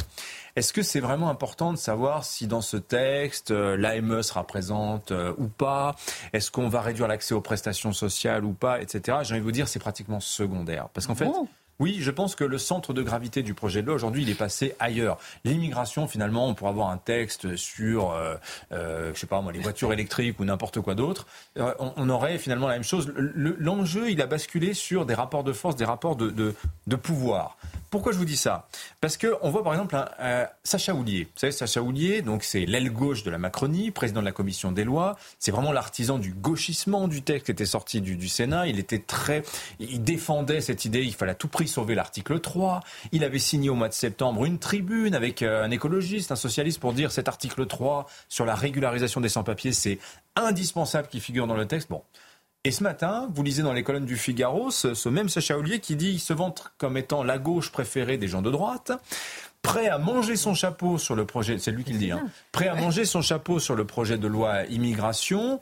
est-ce que c'est vraiment important de savoir si dans ce texte, euh, l'AME sera présente euh, ou pas? Est-ce qu'on va réduire l'accès aux prestations sociales ou pas, etc. J'ai envie de vous dire, c'est pratiquement secondaire. Parce qu'en fait. Oui, je pense que le centre de gravité du projet de loi aujourd'hui, il est passé ailleurs. L'immigration, finalement, on pourrait avoir un texte sur, euh, euh, je sais pas moi, les voitures électriques ou n'importe quoi d'autre. Euh, on, aurait finalement la même chose. L'enjeu, il a basculé sur des rapports de force, des rapports de, pouvoir. Pourquoi je vous dis ça? Parce qu'on voit par exemple un, euh, Sacha Houlier. Vous savez, Sacha Houlier, donc c'est l'aile gauche de la Macronie, président de la commission des lois. C'est vraiment l'artisan du gauchissement du texte qui était sorti du, Sénat. Il était très, il défendait cette idée. Il fallait tout prix sauver l'article 3. Il avait signé au mois de septembre une tribune avec euh, un écologiste, un socialiste pour dire cet article 3 sur la régularisation des sans-papiers, c'est indispensable qu'il figure dans le texte. Bon. Et ce matin, vous lisez dans les colonnes du Figaro ce, ce même Sacha Ollier qui dit il se vante comme étant la gauche préférée des gens de droite prêt à manger son chapeau sur le projet, c'est lui qui le dit, hein, prêt à manger son chapeau sur le projet de loi immigration.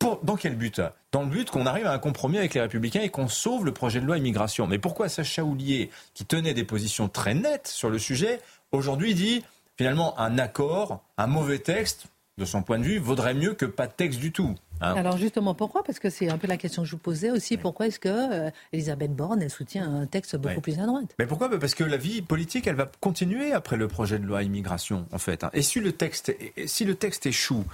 Dans quel but? Dans le but qu'on arrive à un compromis avec les Républicains et qu'on sauve le projet de loi immigration. Mais pourquoi Sacha Houlier, qui tenait des positions très nettes sur le sujet, aujourd'hui dit finalement un accord, un mauvais texte, de son point de vue, vaudrait mieux que pas de texte du tout? Hein Alors justement, pourquoi? Parce que c'est un peu la question que je vous posais aussi. Pourquoi est-ce que euh, Elisabeth Borne elle soutient un texte beaucoup oui. plus à droite? Mais pourquoi? Parce que la vie politique, elle va continuer après le projet de loi immigration, en fait. Hein. Et si le texte, si le texte échoue,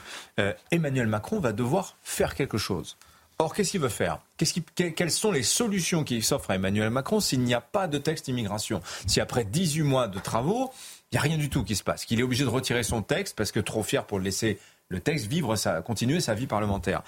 euh, Emmanuel Macron va devoir faire quelque chose. Or, qu'est-ce qu'il veut faire? Qui, Quelles sont les solutions qui s'offrent à Emmanuel Macron s'il n'y a pas de texte immigration? Si après 18 mois de travaux, il n'y a rien du tout qui se passe, qu'il est obligé de retirer son texte parce que trop fier pour le laisser le texte vivre sa, continuer sa vie parlementaire.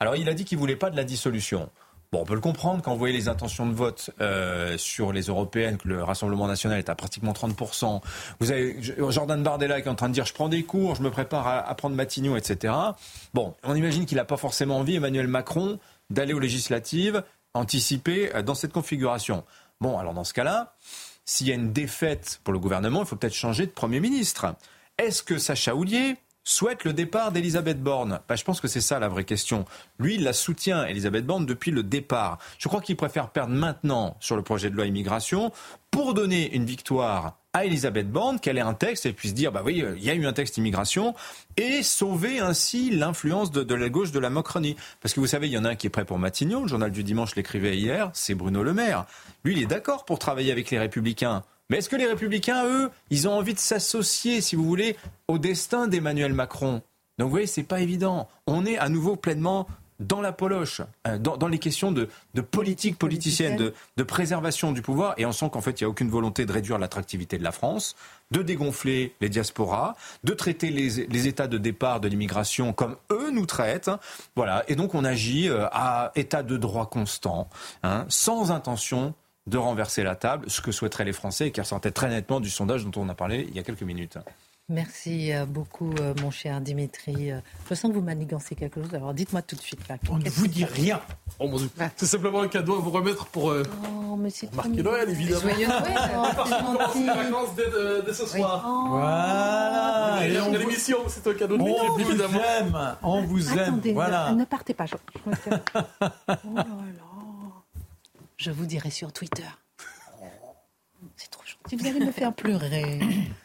Alors il a dit qu'il voulait pas de la dissolution. Bon, on peut le comprendre quand vous voyez les intentions de vote euh, sur les européennes, que le Rassemblement national est à pratiquement 30%. Vous avez Jordan Bardella qui est en train de dire je prends des cours, je me prépare à, à prendre Matignon, etc. Bon, on imagine qu'il n'a pas forcément envie, Emmanuel Macron, d'aller aux législatives anticipées dans cette configuration. Bon, alors dans ce cas-là, s'il y a une défaite pour le gouvernement, il faut peut-être changer de Premier ministre. Est-ce que Sacha Houlier souhaite le départ d'Elisabeth Borne bah, Je pense que c'est ça la vraie question. Lui, il la soutient, Elisabeth Borne, depuis le départ. Je crois qu'il préfère perdre maintenant sur le projet de loi immigration pour donner une victoire à Elisabeth Borne, qu'elle ait un texte et puisse dire, bah oui, il y a eu un texte immigration, et sauver ainsi l'influence de, de, la gauche de la Macronie. Parce que vous savez, il y en a un qui est prêt pour Matignon, le journal du dimanche l'écrivait hier, c'est Bruno Le Maire. Lui, il est d'accord pour travailler avec les Républicains. Mais est-ce que les républicains, eux, ils ont envie de s'associer, si vous voulez, au destin d'Emmanuel Macron? Donc vous voyez, c'est pas évident. On est à nouveau pleinement dans la poloche, dans, dans les questions de, de politique politicienne, de, de, préservation du pouvoir, et on sent qu'en fait, il n'y a aucune volonté de réduire l'attractivité de la France, de dégonfler les diasporas, de traiter les, les États de départ de l'immigration comme eux nous traitent. Voilà, et donc on agit à état de droit constant, hein, sans intention de renverser la table, ce que souhaiteraient les Français et qui ressortait très nettement du sondage dont on a parlé il y a quelques minutes. Merci beaucoup, mon cher Dimitri. Je sens que vous manigancez quelque chose. Alors dites-moi tout de suite. Là, On ne vous dit rien. Oh mon Dieu. C'est simplement un cadeau à vous remettre pour euh, oh, mais marquer Noël, évidemment. Joyeux Noël. Oh, les vacances dès, euh, dès, ce soir. Oh. Voilà. Et on l'émission, c'est un cadeau de l'équipe, on évidemment. Vous aime. On vous aime. Attendez, voilà. ne, ne partez pas. Je, je, me... oh là là. Je vous dirai sur Twitter. C'est trop gentil. Vous allez me faire pleurer.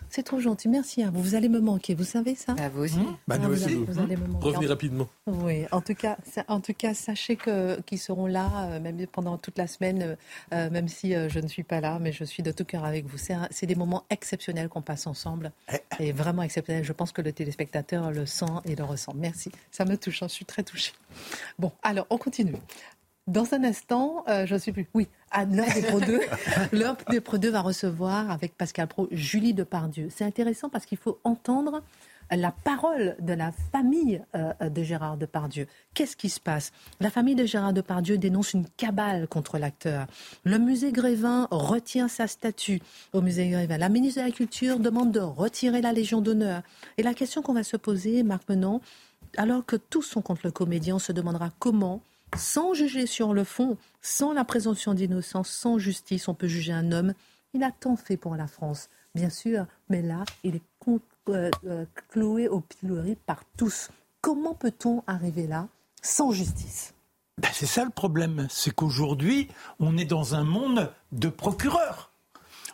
C'est trop gentil. Merci à vous. Vous allez me manquer. Vous savez ça bah, Vous aussi. Mmh. Bah, ah, nous vous, aussi. allez, vous allez me manquer. Revenez rapidement. Oui. En tout cas, ça, en tout cas, sachez que qu'ils seront là, euh, même pendant toute la semaine, euh, même si euh, je ne suis pas là, mais je suis de tout cœur avec vous. C'est des moments exceptionnels qu'on passe ensemble, et vraiment exceptionnels. Je pense que le téléspectateur le sent et le ressent. Merci. Ça me touche. Hein. Je suis très touchée. Bon, alors on continue. Dans un instant, euh, je ne sais plus. Oui, à l'heure des Pro 2, l'heure des Pro 2 va recevoir avec Pascal Pro Julie Depardieu. C'est intéressant parce qu'il faut entendre la parole de la famille euh, de Gérard Depardieu. Qu'est-ce qui se passe? La famille de Gérard Depardieu dénonce une cabale contre l'acteur. Le musée Grévin retient sa statue au musée Grévin. La ministre de la Culture demande de retirer la Légion d'honneur. Et la question qu'on va se poser, Marc Menon, alors que tous sont contre le comédien, on se demandera comment sans juger sur le fond, sans la présomption d'innocence, sans justice, on peut juger un homme. Il a tant fait pour la France, bien sûr, mais là, il est euh, euh, cloué au pilori par tous. Comment peut-on arriver là sans justice? Ben C'est ça le problème, c'est qu'aujourd'hui, on est dans un monde de procureurs.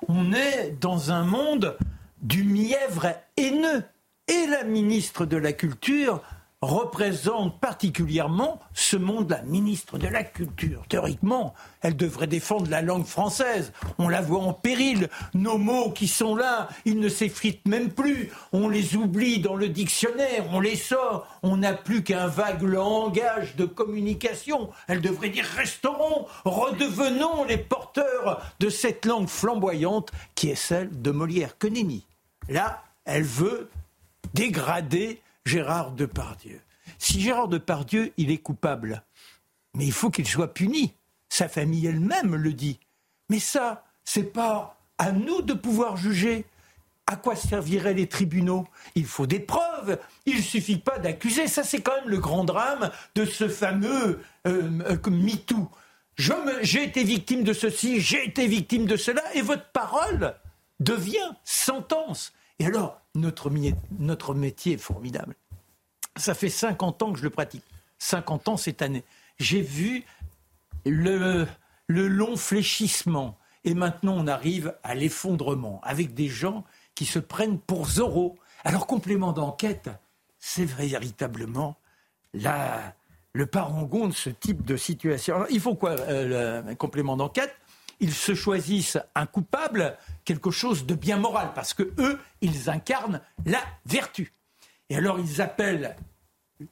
On est dans un monde du mièvre haineux. Et la ministre de la Culture représente particulièrement ce monde, la ministre de la Culture. Théoriquement, elle devrait défendre la langue française. On la voit en péril. Nos mots qui sont là, ils ne s'effritent même plus. On les oublie dans le dictionnaire, on les sort. On n'a plus qu'un vague langage de communication. Elle devrait dire restaurons, redevenons les porteurs de cette langue flamboyante qui est celle de Molière. Que. Là, elle veut dégrader Gérard Depardieu. Si Gérard Depardieu, il est coupable, mais il faut qu'il soit puni. Sa famille elle-même le dit. Mais ça, c'est pas à nous de pouvoir juger. À quoi serviraient les tribunaux Il faut des preuves. Il suffit pas d'accuser. Ça, c'est quand même le grand drame de ce fameux euh, euh MeToo. J'ai été victime de ceci, j'ai été victime de cela, et votre parole devient sentence. Et alors, notre, métier est formidable. Ça fait 50 ans que je le pratique. 50 ans cette année. J'ai vu le, long fléchissement. Et maintenant, on arrive à l'effondrement avec des gens qui se prennent pour Zorro. Alors, complément d'enquête, c'est véritablement le parangon de ce type de situation. il faut quoi, euh, complément d'enquête? Ils se choisissent un coupable, quelque chose de bien moral, parce que eux, ils incarnent la vertu. Et alors ils appellent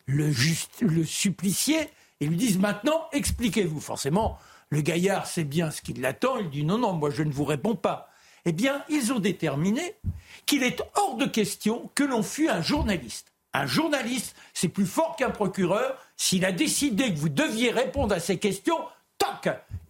le, supplicié et lui disent maintenant expliquez-vous. Forcément, le gaillard sait bien ce qui l'attend, il dit non, non, moi je ne vous réponds pas. Eh bien, ils ont déterminé qu'il est hors de question que l'on fût un journaliste. Un journaliste, c'est plus fort qu'un procureur. S'il a décidé que vous deviez répondre à ces questions,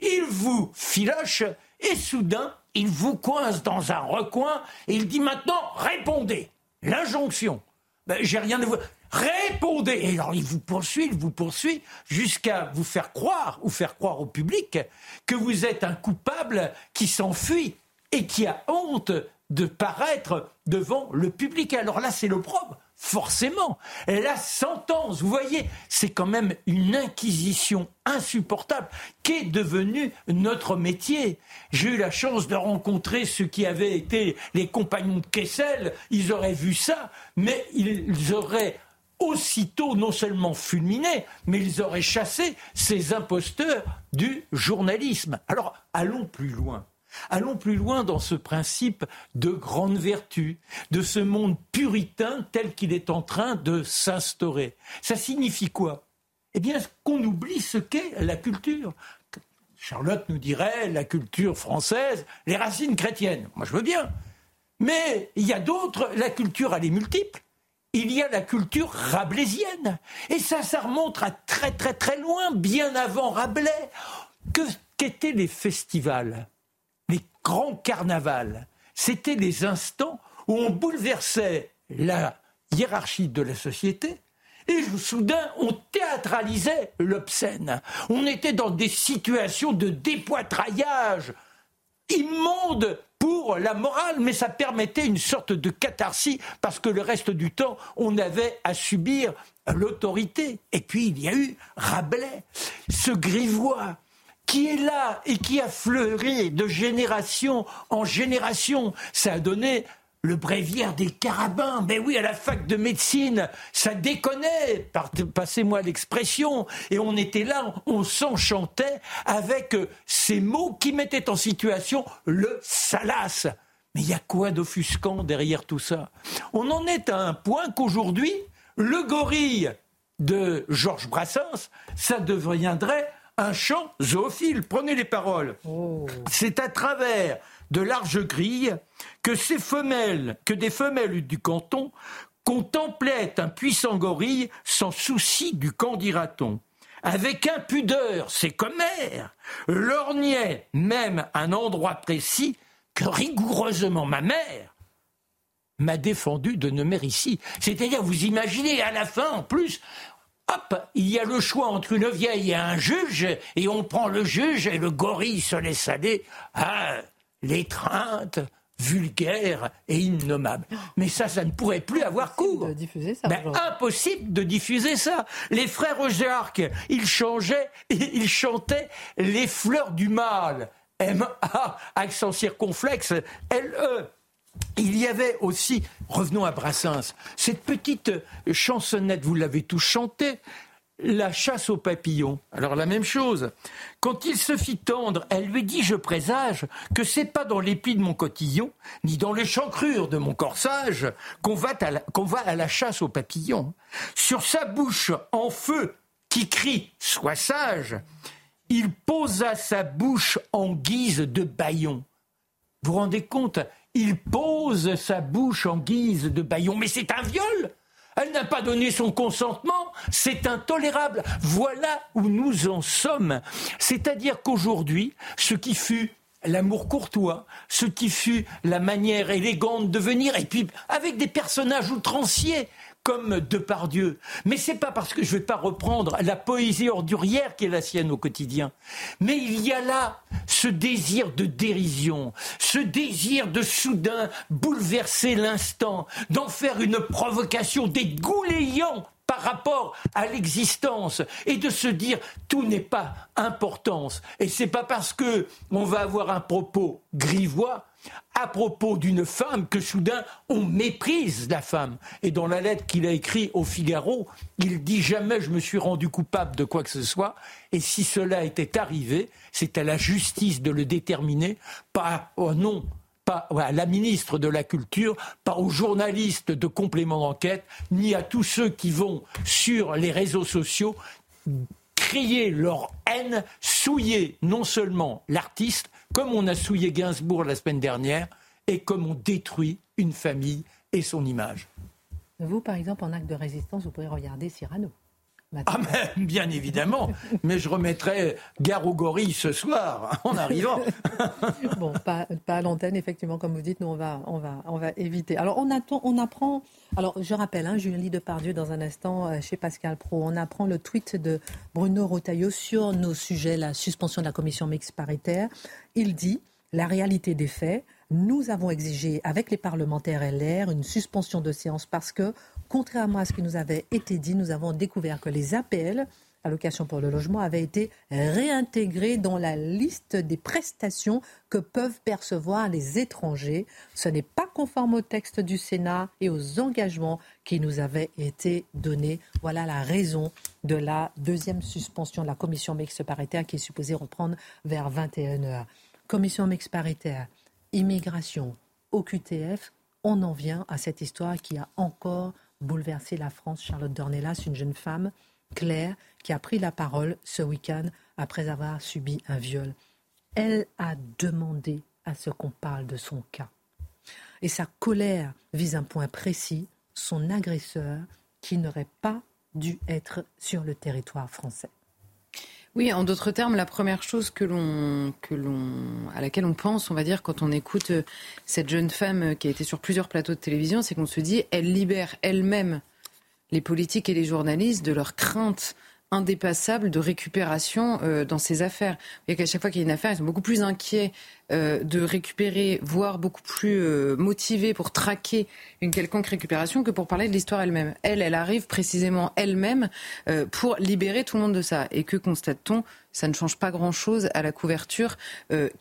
il vous filoche et soudain, il vous coince dans un recoin et il dit maintenant répondez. L'injonction. Ben, j'ai rien de vous. Répondez. Et alors il vous poursuit, il vous poursuit jusqu'à vous faire croire ou faire croire au public que vous êtes un coupable qui s'enfuit et qui a honte de paraître devant le public. Alors là, c'est l'opprobre forcément. La sentence, vous voyez, c'est quand même une inquisition insupportable qui est devenue notre métier. J'ai eu la chance de rencontrer ceux qui avaient été les compagnons de Kessel, ils auraient vu ça, mais ils auraient aussitôt non seulement fulminé, mais ils auraient chassé ces imposteurs du journalisme. Alors allons plus loin. Allons plus loin dans ce principe de grande vertu, de ce monde puritain tel qu'il est en train de s'instaurer. Ça signifie quoi? Eh bien, qu'on oublie ce qu'est la culture. Charlotte nous dirait la culture française, les racines chrétiennes. Moi, je veux bien. Mais il y a d'autres, la culture, elle est multiple. Il y a la culture rabelaisienne. Et ça, ça remonte à très très très loin, bien avant Rabelais. Qu'étaient les festivals? Grand carnaval. C'était les instants où on bouleversait la hiérarchie de la société et soudain on théâtralisait l'obscène. On était dans des situations de dépoitraillage immonde pour la morale, mais ça permettait une sorte de catharsis parce que le reste du temps, on avait à subir l'autorité. Et puis il y a eu Rabelais, ce grivois qui est là et qui a fleuri de génération en génération. Ça a donné le bréviaire des carabins. Mais oui, à la fac de médecine, ça déconnait, passez-moi l'expression. Et on était là, on s'enchantait avec ces mots qui mettaient en situation le salace. Mais il y a quoi d'offusquant derrière tout ça? On en est à un point qu'aujourd'hui, le gorille de Georges Brassens, ça deviendrait un chant zoophile. Prenez les paroles. Oh. C'est à travers de larges grilles que ces femelles, que des femelles du canton contemplaient un puissant gorille sans souci du camp dira-t-on. Avec impudeur, c'est commère, lorgnait même un endroit précis que rigoureusement ma mère m'a défendu de nommer ici. C'est-à-dire, vous imaginez, à la fin, en plus, hop, il y a le choix entre une vieille et un juge, et on prend le juge et le gorille se laisse aller à l'étreinte vulgaire et innommable. Mais ça, ça ne pourrait plus avoir cours. De diffuser ça. Ben, impossible de diffuser ça. Les frères Jarc, ils changeaient, ils chantaient les fleurs du mal. M-A, accent circonflexe, L-E. Il y avait aussi, revenons à Brassens, cette petite chansonnette, vous l'avez tous chantée, la chasse aux papillons. Alors la même chose. Quand il se fit tendre, elle lui dit Je présage que c'est pas dans l'épi de mon cotillon, ni dans l'échancrure de mon corsage, qu'on va, qu'on va à la chasse aux papillons. Sur sa bouche en feu, qui crie Sois sage, il posa sa bouche en guise de baillon. Vous vous rendez compte Il pose sa bouche en guise de baillon. Mais c'est un viol elle n'a pas donné son consentement, c'est intolérable. Voilà où nous en sommes. C'est-à-dire qu'aujourd'hui, ce qui fut l'amour courtois, ce qui fut la manière élégante de venir, et puis avec des personnages outranciers comme Depardieu. Mais c'est pas parce que je vais pas reprendre la poésie ordurière qui est la sienne au quotidien. Mais il y a là ce désir de dérision, ce désir de soudain bouleverser l'instant, d'en faire une provocation dégoulayant par rapport à l'existence et de se dire tout n'est pas importance et c'est pas parce que on va avoir un propos grivois à propos d'une femme que soudain on méprise la femme. Et dans la lettre qu'il a écrite au Figaro, il dit jamais je me suis rendu coupable de quoi que ce soit. Et si cela était arrivé, c'est à la justice de le déterminer, pas au nom à la ministre de la Culture, pas aux journalistes de complément d'enquête, ni à tous ceux qui vont sur les réseaux sociaux crier leur haine, souiller non seulement l'artiste, comme on a souillé Gainsbourg la semaine dernière, et comme on détruit une famille et son image. Vous, par exemple, en acte de résistance, vous pourrez regarder Cyrano. Ah, mais, bien évidemment, mais je remettrai gare aux gorilles ce soir en arrivant. bon, pas, à l'antenne, effectivement, comme vous dites, nous on va, on va, on va éviter. Alors on, attend, on apprend, alors je rappelle, hein, Julie Depardieu dans un instant euh, chez Pascal Pro, on apprend le tweet de Bruno Rotaillot sur nos sujets, la suspension de la commission mixte paritaire. Il dit la réalité des faits. Nous avons exigé avec les parlementaires LR une suspension de séance parce que contrairement à ce qui nous avait été dit, nous avons découvert que les APL, allocations pour le logement, avaient été réintégrés dans la liste des prestations que peuvent percevoir les étrangers. Ce n'est pas conforme au texte du Sénat et aux engagements qui nous avaient été donnés. Voilà la raison de la deuxième suspension de la commission mixte paritaire qui est supposée reprendre vers 21h. Commission mixte paritaire, immigration, OQTF, on en vient à cette histoire qui a encore bouleversé la France. Charlotte Dornelas, une jeune femme, Claire, qui a pris la parole ce week-end après avoir subi un viol. Elle a demandé à ce qu'on parle de son cas. Et sa colère vise un point précis, son agresseur qui n'aurait pas dû être sur le territoire français. Oui, en d'autres termes, la première chose que l'on, à laquelle on pense, on va dire, quand on écoute euh, cette jeune femme euh, qui a été sur plusieurs plateaux de télévision, c'est qu'on se dit, elle libère elle-même les politiques et les journalistes de leurs craintes indépassables de récupération euh, dans ces affaires. Vous qu'à chaque fois qu'il y a une affaire, ils sont beaucoup plus inquiets euh, de récupérer, voire beaucoup plus euh, motivée pour traquer une quelconque récupération que pour parler de l'histoire elle-même. Elle, elle arrive précisément elle-même euh, pour libérer tout le monde de ça. Et que constate-t-on? Ça ne change pas grand-chose à la couverture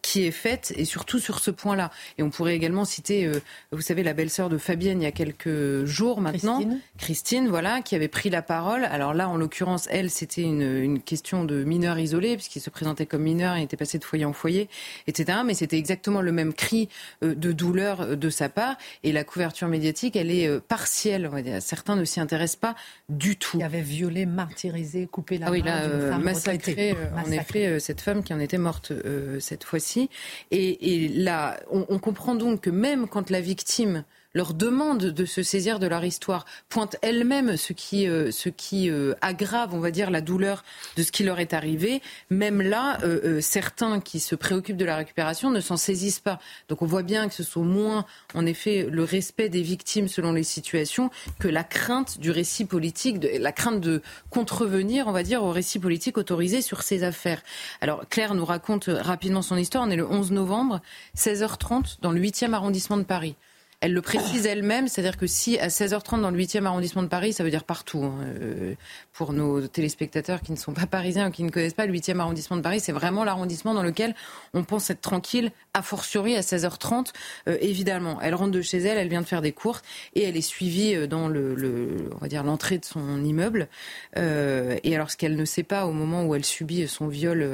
qui est faite, et surtout sur ce point-là. Et on pourrait également citer, vous savez, la belle-sœur de Fabienne il y a quelques jours maintenant, Christine. Christine, voilà, qui avait pris la parole. Alors là, en l'occurrence, elle, c'était une, une, question de mineur isolé, puisqu'il se présentait comme mineur, il était passé de foyer en foyer, etc. Mais c'était exactement le même cri euh, de douleur euh, de sa part. Et la couverture médiatique, elle est euh, partielle. Certains ne s'y intéressent pas du tout. Il avait violé, martyrisé, coupé la ah oui, main massacré, en effet, cette femme qui en était morte cette fois-ci. Et, là, on comprend donc que même quand la victime leur demande de se saisir de leur histoire, pointe elle-même ce qui, euh, ce qui euh, aggrave, on va dire, la douleur de ce qui leur est arrivé. Même là, euh, certains qui se préoccupent de la récupération ne s'en saisissent pas. Donc on voit bien que ce sont moins, en effet, le respect des victimes selon les situations que la crainte du récit politique, la crainte de contrevenir, on va dire, au récit politique autorisé sur ces affaires. Alors Claire nous raconte rapidement son histoire. On est le 11 novembre, 16h30, dans le 8e arrondissement de Paris. Elle le précise elle-même, c'est-à-dire que si à 16h30 dans le 8e arrondissement de Paris, ça veut dire partout, hein, euh, pour nos téléspectateurs qui ne sont pas parisiens ou qui ne connaissent pas le 8e arrondissement de Paris, c'est vraiment l'arrondissement dans lequel on pense être tranquille, a fortiori à 16h30, euh, évidemment. Elle rentre de chez elle, elle vient de faire des courses et elle est suivie euh, dans le, on va dire l'entrée de son immeuble. et alors ce qu'elle ne sait pas au moment où elle subit son viol,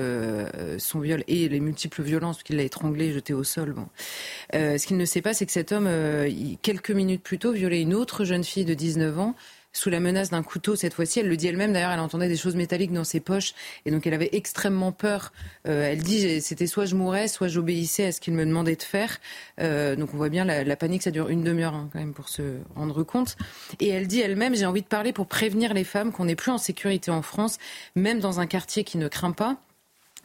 son viol et les multiples violences qu'il l'a étranglée, jetée au sol. Bon. ce qu'il ne sait pas, c'est que cet homme, quelques minutes plus tôt, violait une autre jeune fille de 19 ans sous la menace d'un couteau cette fois-ci. Elle le dit elle-même, d'ailleurs, elle entendait des choses métalliques dans ses poches et donc elle avait extrêmement peur. Euh, elle dit c'était soit je mourais, soit j'obéissais à ce qu'il me demandait de faire. Euh, donc on voit bien la, panique, ça dure une demi-heure hein, quand même pour se rendre compte. Et elle dit elle-même j'ai envie de parler pour prévenir les femmes qu'on n'est plus en sécurité en France, même dans un quartier qui ne craint pas.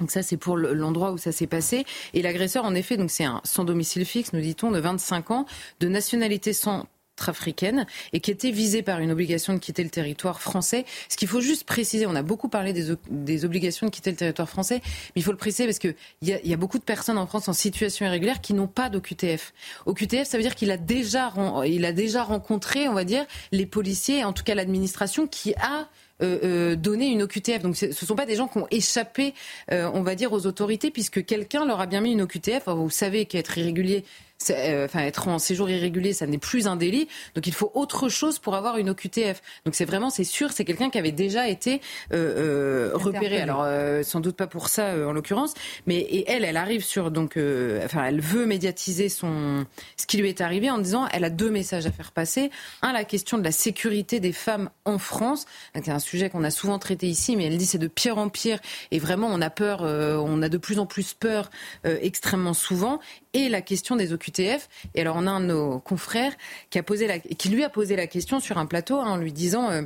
Donc ça, c'est pour l'endroit où ça s'est passé. Et l'agresseur, en effet, donc c'est un sans domicile fixe, nous dit-on, de 25 ans, de nationalité sans africaine et qui était visée par une obligation de quitter le territoire français. Ce qu'il faut juste préciser, on a beaucoup parlé des, obligations de quitter le territoire français, mais il faut le préciser parce qu'il y, a, y a beaucoup de personnes en France en situation irrégulière qui n'ont pas d'OQTF. OQTF, ça veut dire qu'il a déjà, a déjà rencontré, on va dire, les policiers, en tout cas l'administration, qui a donné une OQTF. Donc ce ne sont pas des gens qui ont échappé, euh, on va dire, aux autorités, puisque quelqu'un leur a bien mis une OQTF. vous savez qu'être irrégulier, euh, enfin être en séjour irrégulier, ça n'est plus un délit. Donc il faut autre chose pour avoir une OQTF. Donc c'est vraiment, c'est sûr, c'est quelqu'un qui avait déjà été euh, euh repéré. Alors euh, sans doute pas pour ça en l'occurrence, mais et elle, elle arrive sur donc, enfin elle veut médiatiser son ce qui lui est arrivé en disant, elle a deux messages à faire passer. Un, la question de la sécurité des femmes en France, c'est un sujet qu'on a souvent traité ici, mais elle dit c'est de pire en pire et vraiment on a peur, on a de plus en plus peur extrêmement souvent et la question des OQTF. Et alors on a un de nos confrères qui, a posé la, qui lui a posé la question sur un plateau hein, en lui disant... Euh,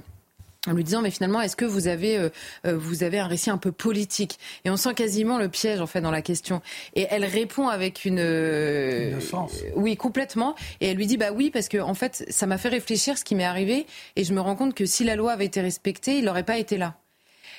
en lui disant mais finalement est-ce que vous avez euh, euh, vous avez un récit un peu politique? Et on sent quasiment le piège en fait dans la question. Et elle répond avec une Innocence. oui complètement. Et elle lui dit bah oui parce que en fait ça m'a fait réfléchir ce qui m'est arrivé. Et je me rends compte que si la loi avait été respectée il n'aurait pas été là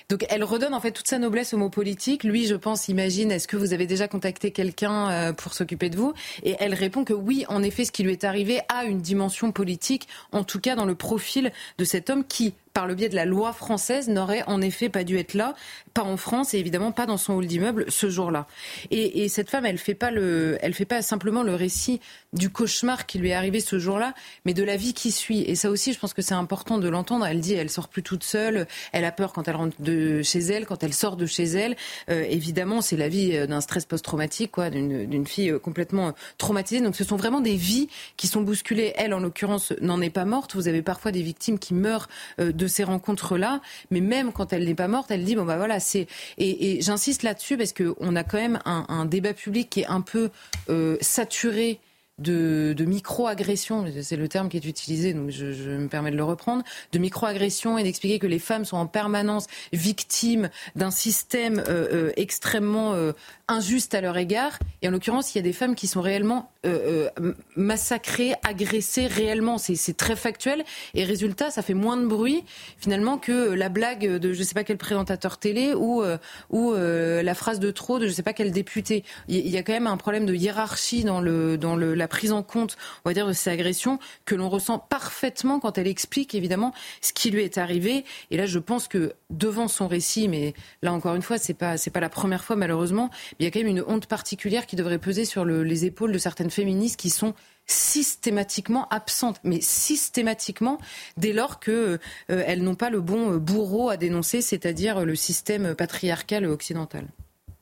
donc elle redonne en fait toute sa noblesse au mot politique. Lui, je pense, imagine, est-ce que vous avez déjà contacté quelqu'un euh, pour s'occuper de vous? Et elle répond que oui, en effet, ce qui lui est arrivé a une dimension politique, en tout cas dans le profil de cet homme qui, par le biais de la loi française, n'aurait en effet pas dû être là, pas en France et évidemment pas dans son hall d'immeuble ce jour-là. Et, cette femme, elle fait pas fait pas simplement le récit du cauchemar qui lui est arrivé ce jour-là, mais de la vie qui suit. Et ça aussi, je pense que c'est important de l'entendre. Elle dit, elle sort plus toute seule, elle a peur quand elle rentre de chez elle, quand elle sort de chez elle. Euh, évidemment, c'est la vie euh, d'un stress post-traumatique, quoi, d'une fille euh, complètement traumatisée. Donc, ce sont vraiment des vies qui sont bousculées. Elle, en l'occurrence, n'en est pas morte. Vous avez parfois des victimes qui meurent de ces rencontres-là, mais même quand elle n'est pas morte, elle dit bon bah voilà c'est et, j'insiste là-dessus parce que on a quand même un, débat public qui est un peu euh, saturé de, de micro-agression, c'est le terme qui est utilisé, donc je, me permets de le reprendre, de micro-agression et d'expliquer que les femmes sont en permanence victimes d'un système euh, euh, extrêmement injuste à leur égard. Et en l'occurrence, il y a des femmes qui sont réellement massacrées, agressées réellement. C'est très factuel. Et résultat, ça fait moins de bruit finalement que la blague de je ne sais pas quel présentateur télé ou, ou la phrase de trop de je ne sais pas quel député. Il y a quand même un problème de hiérarchie dans, le, dans le, la prise en compte, on va dire, de ces agressions que l'on ressent parfaitement quand elle explique évidemment ce qui lui est arrivé. Et là, je pense que devant son récit, mais là encore une fois, c'est pas pas la première fois malheureusement, il y a quand même une honte particulière qui devrait peser sur les épaules de certaines féministes qui sont systématiquement absentes, mais systématiquement dès lors qu'elles euh, n'ont pas le bon euh, bourreau à dénoncer, c'est-à-dire le système patriarcal occidental.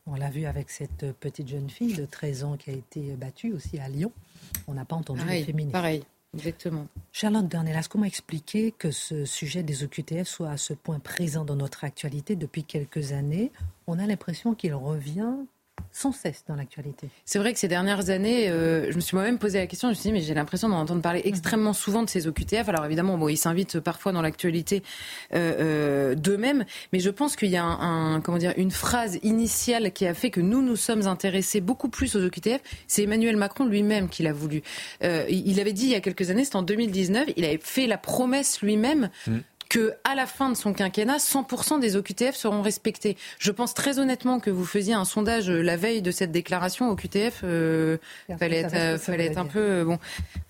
On l'a vu avec cette petite jeune fille de 13 ans qui a été battue aussi à Lyon. On n'a pas entendu pareil, les féministes. Pareil, exactement. Charlotte Dornelas, comment expliquer que ce sujet des OQTF soit à ce point présent dans notre actualité depuis quelques années? On a l'impression qu'il revient sans cesse dans l'actualité. C'est vrai que ces dernières années, euh, je me suis moi-même posé la question, je me suis dit, mais j'ai l'impression d'en entendre parler extrêmement souvent de ces OQTF. Alors évidemment, bon, ils s'invitent parfois dans l'actualité euh, euh, d'eux-mêmes, mais je pense qu'il y a un, comment dire, une phrase initiale qui a fait que nous nous sommes intéressés beaucoup plus aux OQTF. C'est Emmanuel Macron lui-même qui l'a voulu. il avait dit il y a quelques années, c'était en 2019, il avait fait la promesse lui-même. Que à la fin de son quinquennat, 100% des OQTF seront respectés. Je pense très honnêtement que vous faisiez un sondage la veille de cette déclaration au QTF. Euh, fallait être, fallait être un peu, bon,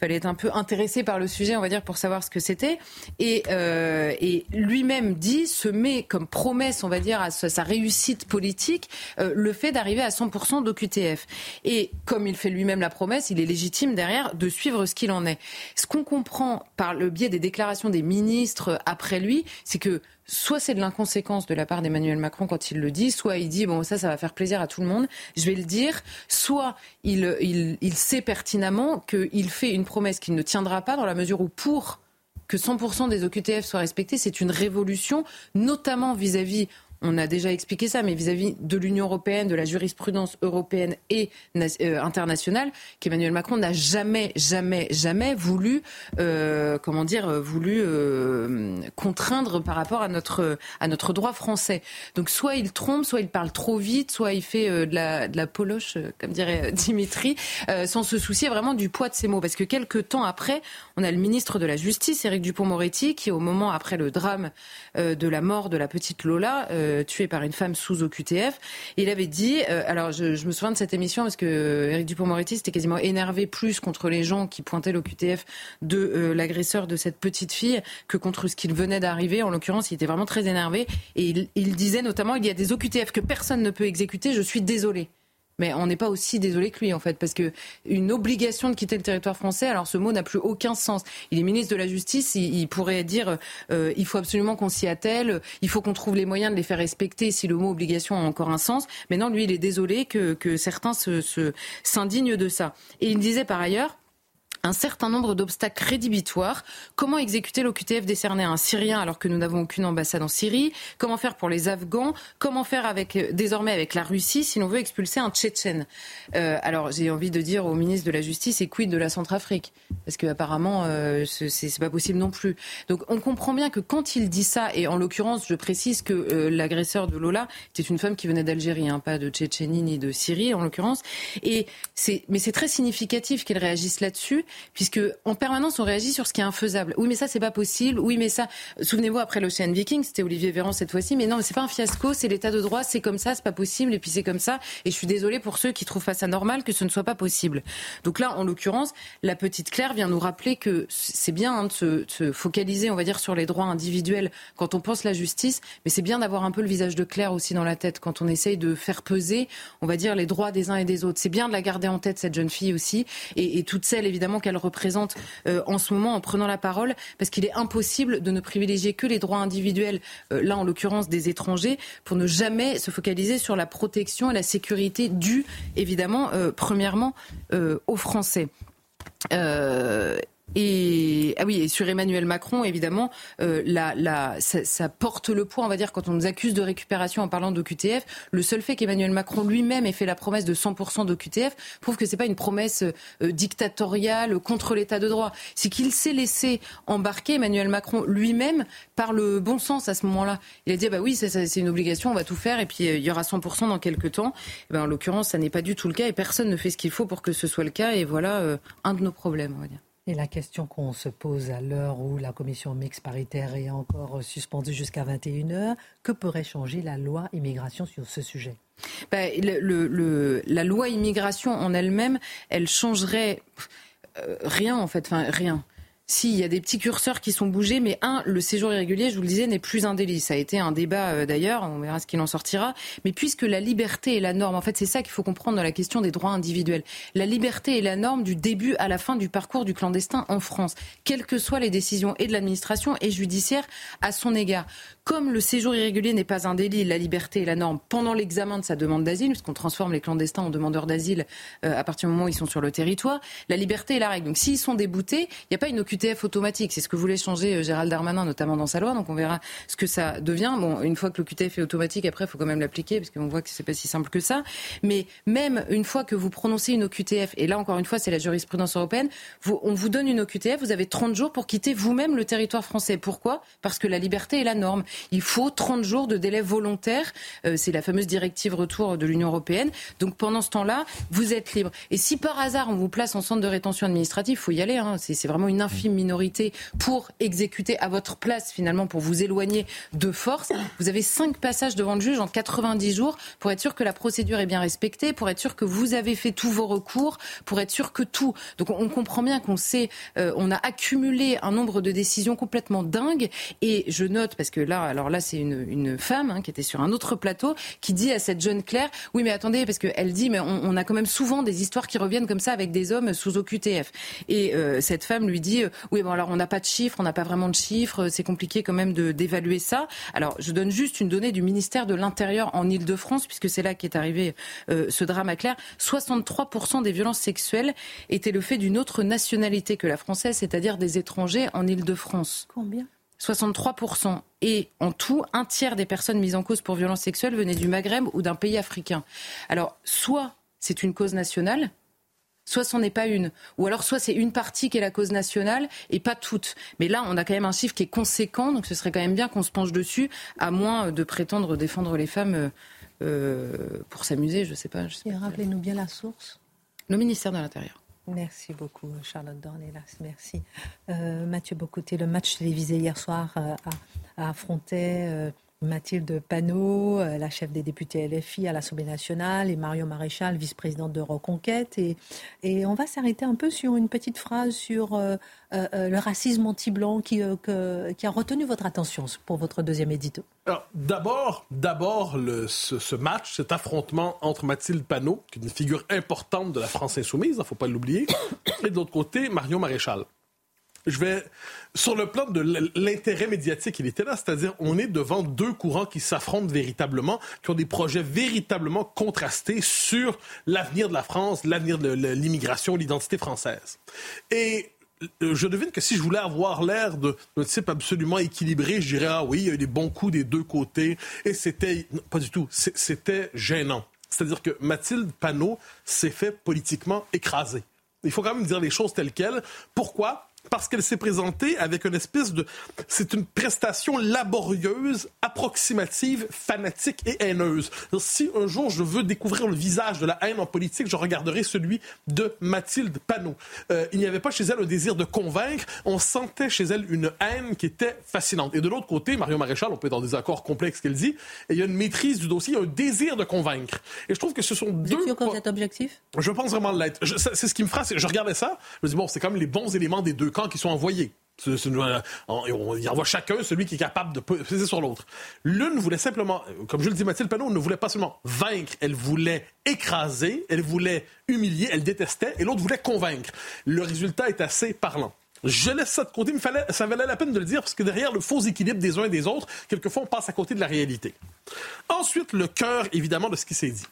fallait être un peu intéressé par le sujet, on va dire, pour savoir ce que c'était. Et, euh, et lui-même dit, se met comme promesse, on va dire, à sa, réussite politique, euh, le fait d'arriver à 100% d'OQTF. Et comme il fait lui-même la promesse, il est légitime derrière de suivre ce qu'il en est. Ce qu'on comprend par le biais des déclarations des ministres après lui, c'est que soit c'est de l'inconséquence de la part d'Emmanuel Macron quand il le dit, soit il dit bon ça ça va faire plaisir à tout le monde, je vais le dire, soit il, il, il sait pertinemment qu'il fait une promesse qu'il ne tiendra pas dans la mesure où pour que 100% des OQTF soient respectés, c'est une révolution, notamment vis-à-vis on a déjà expliqué ça, mais vis-à-vis de l'Union européenne, de la jurisprudence européenne et euh, internationale, qu'Emmanuel Macron n'a jamais, jamais, jamais voulu, euh, comment dire, voulu euh, contraindre par rapport à notre droit français. Donc soit il trompe, soit il parle trop vite, soit il fait de la de la poloche, comme dirait Dimitri, sans se soucier vraiment du poids de ses mots. Parce que quelques temps après, on a le ministre de la Justice, Éric Dupont-Moretti, qui au moment après le drame de la mort de la petite Lola tué par une femme sous OQTF. il avait dit, euh, alors je, me souviens de cette émission parce que Eric euh, Dupond-Moretti s'était quasiment énervé plus contre les gens qui pointaient l'OQTF de l'agresseur de cette petite fille que contre ce qu'il venait d'arriver. En l'occurrence, il était vraiment très énervé et il, il disait notamment il y a des OQTF que personne ne peut exécuter. Je suis désolé. Mais on n'est pas aussi désolé que lui, en fait, parce que une obligation de quitter le territoire français, alors ce mot n'a plus aucun sens. Il est ministre de la Justice, il, pourrait dire euh, il faut absolument qu'on s'y attelle, il faut qu'on trouve les moyens de les faire respecter si le mot obligation a encore un sens. Mais non, lui, il est désolé que, que certains s'indignent se, de ça. Et il disait par ailleurs, un certain nombre d'obstacles rédhibitoires. Comment exécuter l'OQTF décerné à un Syrien alors que nous n'avons aucune ambassade en Syrie? Comment faire pour les Afghans? Comment faire avec, désormais avec la Russie si l'on veut expulser un Tchétchène? Euh, Alors j'ai envie de dire au ministre de la Justice et quid de la Centrafrique? Parce qu'apparemment euh, c'est pas possible non plus. Donc on comprend bien que quand il dit ça, et en l'occurrence je précise que euh, l'agresseur de Lola était une femme qui venait d'Algérie, hein, pas de Tchétchénie ni de Syrie en l'occurrence. Mais c'est très significatif qu'il réagisse là-dessus puisque en permanence on réagit sur ce qui est infaisable. Oui, mais ça c'est pas possible. Oui, mais ça. Souvenez-vous après l'Ocean Viking, c'était Olivier Véran cette fois-ci. Mais non, mais c'est pas un fiasco, c'est l'état de droit, c'est comme ça, c'est pas possible. Et puis c'est comme ça. Et je suis désolée pour ceux qui trouvent pas ça normal que ce ne soit pas possible. Donc là, en l'occurrence, la petite Claire vient nous rappeler que c'est bien hein, de, se, se, focaliser, on va dire, sur les droits individuels quand on pense la justice, mais c'est bien d'avoir un peu le visage de Claire aussi dans la tête quand on essaye de faire peser, on va dire, les droits des uns et des autres. C'est bien de la garder en tête cette jeune fille aussi, et toutes celles évidemment qu'elle représente euh, en ce moment en prenant la parole, parce qu'il est impossible de ne privilégier que les droits individuels, euh, là en l'occurrence des étrangers, pour ne jamais se focaliser sur la protection et la sécurité due, évidemment, euh, premièrement, aux Français. Et ah oui, sur Emmanuel Macron, évidemment, euh, la, ça, porte le poids, on va dire, quand on nous accuse de récupération en parlant d'OQTF. Le seul fait qu'Emmanuel Macron lui-même ait fait la promesse de 100% d'OQTF prouve que c'est pas une promesse euh, dictatoriale contre l'État de droit. C'est qu'il s'est laissé embarquer Emmanuel Macron lui-même par le bon sens à ce moment-là. Il a dit ah bah oui, c'est une obligation, on va tout faire, et puis euh, il y aura 100% dans quelques temps. Et ben, en l'occurrence, ça n'est pas du tout le cas, et personne ne fait ce qu'il faut pour que ce soit le cas. Et voilà un de nos problèmes. Et la question qu'on se pose à l'heure où la commission mixte paritaire est encore suspendue jusqu'à 21h, que pourrait changer la loi immigration sur ce sujet? Ben, La loi immigration en elle-même, elle changerait euh, rien en fait, enfin rien. Si, il y a des petits curseurs qui sont bougés, mais un, le séjour irrégulier, je vous le disais, n'est plus un délit. Ça a été un débat euh, d'ailleurs, on verra ce qu'il en sortira. Mais puisque la liberté est la norme, en fait, c'est ça qu'il faut comprendre dans la question des droits individuels. La liberté est la norme du début à la fin du parcours du clandestin en France, quelles que soient les décisions et de l'administration et judiciaire à son égard. Comme le séjour irrégulier n'est pas un délit, la liberté est la norme pendant l'examen de sa demande d'asile, puisqu'on transforme les clandestins en demandeurs d'asile euh, à partir du moment où ils sont sur le territoire, la liberté est la règle. Donc s'ils sont déboutés, il n'y a pas une OQTF automatique. C'est ce que voulait changer euh, Gérald Darmanin, notamment dans sa loi. Donc on verra ce que ça devient. Bon, une fois que l'OQTF est automatique, après, il faut quand même l'appliquer, parce qu'on voit que c'est pas si simple que ça. Mais même une fois que vous prononcez une OQTF, et là encore une fois, c'est la jurisprudence européenne, on vous donne une OQTF, vous avez 30 jours pour quitter vous-même le territoire français. Pourquoi? Parce que la liberté est la norme il faut 30 jours de délai volontaire. Euh, c'est la fameuse directive retour de l'Union européenne. Donc pendant ce temps-là, vous êtes libre. Et si par hasard on vous place en centre de rétention administrative, il faut y aller. Hein. C'est vraiment une infime minorité pour exécuter à votre place, finalement, pour vous éloigner de force. Vous avez cinq passages devant le juge en 90 jours pour être sûr que la procédure est bien respectée, pour être sûr que vous avez fait tous vos recours, pour être sûr que tout. Donc on comprend bien qu'on sait, euh, on a accumulé un nombre de décisions complètement dingues. Et je note, parce que là, alors là, c'est une, une femme hein, qui était sur un autre plateau, qui dit à cette jeune Claire, oui, mais attendez, parce qu'elle dit, mais on, on, a quand même souvent des histoires qui reviennent comme ça avec des hommes sous OQTF. Et euh, cette femme lui dit, oui, bon alors on n'a pas de chiffres, on n'a pas vraiment de chiffres, c'est compliqué quand même d'évaluer ça. Alors je donne juste une donnée du ministère de l'Intérieur en Ile-de-France, puisque c'est là qu'est arrivé euh, ce drame à Claire. 63% des violences sexuelles étaient le fait d'une autre nationalité que la française, c'est-à-dire des étrangers en Ile-de-France. Combien? 63%. Et en tout, un tiers des personnes mises en cause pour violences sexuelles venaient du Maghreb ou d'un pays africain. Alors, soit c'est une cause nationale, soit ce n'est pas une. Ou alors soit c'est une partie qui est la cause nationale et pas toute. Mais là, on a quand même un chiffre qui est conséquent, donc ce serait quand même bien qu'on se penche dessus, à moins de prétendre défendre les femmes euh, euh pour s'amuser, je ne sais pas. Je sais pas. Rappelez-nous bien la source. Le ministère de l'Intérieur. Merci beaucoup, Charlotte Dornelas. Merci. Euh, Mathieu Bocoté, le match télévisé hier soir euh, a, a affronté euh, Mathilde Panot, euh, la chef des députés LFI à l'Assemblée nationale, et Marion Maréchal, vice-présidente de Reconquête. Et, on va s'arrêter un peu sur une petite phrase sur euh, euh, le racisme anti-blanc qui, a retenu votre attention pour votre deuxième édito. D'abord, d'abord ce, match, cet affrontement entre Mathilde Panot, qui est une figure importante de la France insoumise, il ne faut pas l'oublier, et de l'autre côté, Marion Maréchal je vais sur le plan de l'intérêt médiatique, il était là, c'est-à-dire on est devant deux courants qui s'affrontent véritablement, qui ont des projets véritablement contrastés sur l'avenir de la France, l'avenir de l'immigration, l'identité française. Et euh, je devine que si je voulais avoir l'air d'un type absolument équilibré, je dirais ah oui, il y a eu des bons coups des deux côtés et c'était pas du tout, c'était gênant. C'est-à-dire que Mathilde Panot s'est fait politiquement écraser. Il faut quand même dire les choses telles quelles. Pourquoi? Parce qu'elle s'est présentée avec une espèce de... C'est une prestation laborieuse, approximative, fanatique et haineuse. Si un jour je veux découvrir le visage de la haine en politique, je regarderai celui de Mathilde Panot. Euh, il n'y avait pas chez elle un désir de convaincre, on sentait chez elle une haine qui était fascinante. Et de l'autre côté, Mario Maréchal, on peut être en désaccord complexe qu'elle dit, et il y a une maîtrise du dossier, un désir de convaincre. Et je trouve que ce sont deux... Vous êtes cet objectif? Je pense vraiment l'être. C'est ce qui me frappe. Je regardais ça, je me dis, bon, c'est quand même les bons éléments des deux camps qui sont envoyés. on, y envoie chacun celui qui est capable de peser sur l'autre. L'une voulait simplement, comme je le dis, Mathilde Panot ne voulait pas seulement vaincre, elle voulait écraser, elle voulait humilier, elle détestait, et l'autre voulait convaincre. Le résultat est assez parlant. Je laisse ça de côté, mais ça valait la peine de le dire, parce que derrière le faux équilibre des uns et des autres, quelquefois on passe à côté de la réalité. Ensuite, le cœur, évidemment, de ce qui s'est dit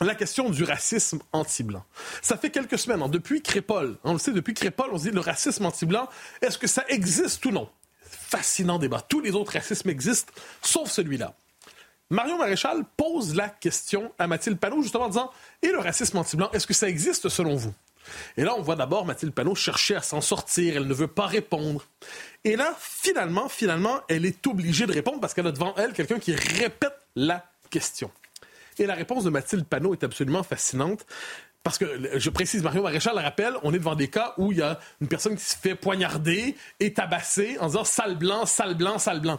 la question du racisme anti-blanc. Ça fait quelques semaines, hein, depuis Crépol, on le sait, depuis Crépol, on se dit le racisme anti-blanc, est-ce que ça existe ou non? Fascinant débat. Tous les autres racismes existent, sauf celui-là. Marion Maréchal pose la question à Mathilde Panot, justement en disant Et le racisme anti-blanc, est-ce que ça existe selon vous Et là, on voit d'abord Mathilde Panot chercher à s'en sortir, elle ne veut pas répondre. Et là, finalement, finalement, elle est obligée de répondre parce qu'elle a devant elle quelqu'un qui répète la question. Et la réponse de Mathilde Panot est absolument fascinante. Parce que, je précise, Mario Maréchal le rappelle, on est devant des cas où il y a une personne qui se fait poignarder et tabasser en disant sale blanc, sale blanc, sale blanc.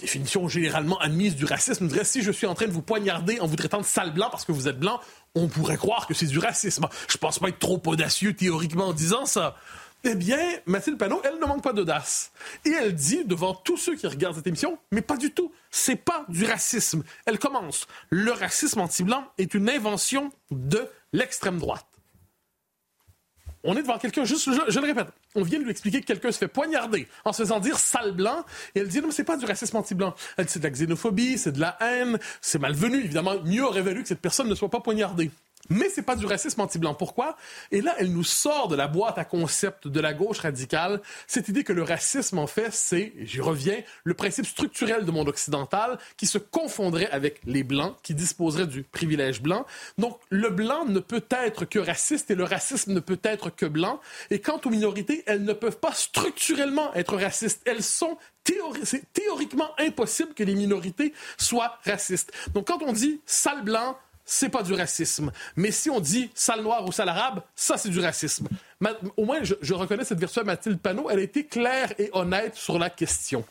définition généralement admise du racisme dirait si je suis en train de vous poignarder en vous traitant de sale blanc parce que vous êtes blanc, on pourrait croire que c'est du racisme. Je pense pas être trop audacieux théoriquement en disant ça. Eh bien, Mathilde Panot, elle ne manque pas d'audace. Et elle dit devant tous ceux qui regardent cette émission, mais pas du tout. C'est pas du racisme. Elle commence. Le racisme anti-blanc est une invention de l'extrême droite. On est devant quelqu'un, juste, je, le répète, on vient de lui expliquer que quelqu'un se fait poignarder en se faisant dire sale blanc, et elle dit non, mais c'est pas du racisme anti-blanc. Elle dit c'est de la xénophobie, c'est de la haine, c'est malvenu. Évidemment, mieux aurait valu que cette personne ne soit pas poignardée. Mais c'est pas du racisme anti-blanc. Pourquoi? Et là, elle nous sort de la boîte à concept de la gauche radicale cette idée que le racisme, en fait, c'est, j'y reviens, le principe structurel du monde occidental qui se confondrait avec les blancs, qui disposeraient du privilège blanc. Donc, le blanc ne peut être que raciste et le racisme ne peut être que blanc. Et quant aux minorités, elles ne peuvent pas structurellement être racistes. Elles sont théoriquement impossible que les minorités soient racistes. Donc, quand on dit sale blanc, c'est pas du racisme. Mais si on dit sale noir ou sale arabe, ça, c'est du racisme. au moins, je, reconnais cette vertu Mathilde Panot. Elle a été claire et honnête sur la question.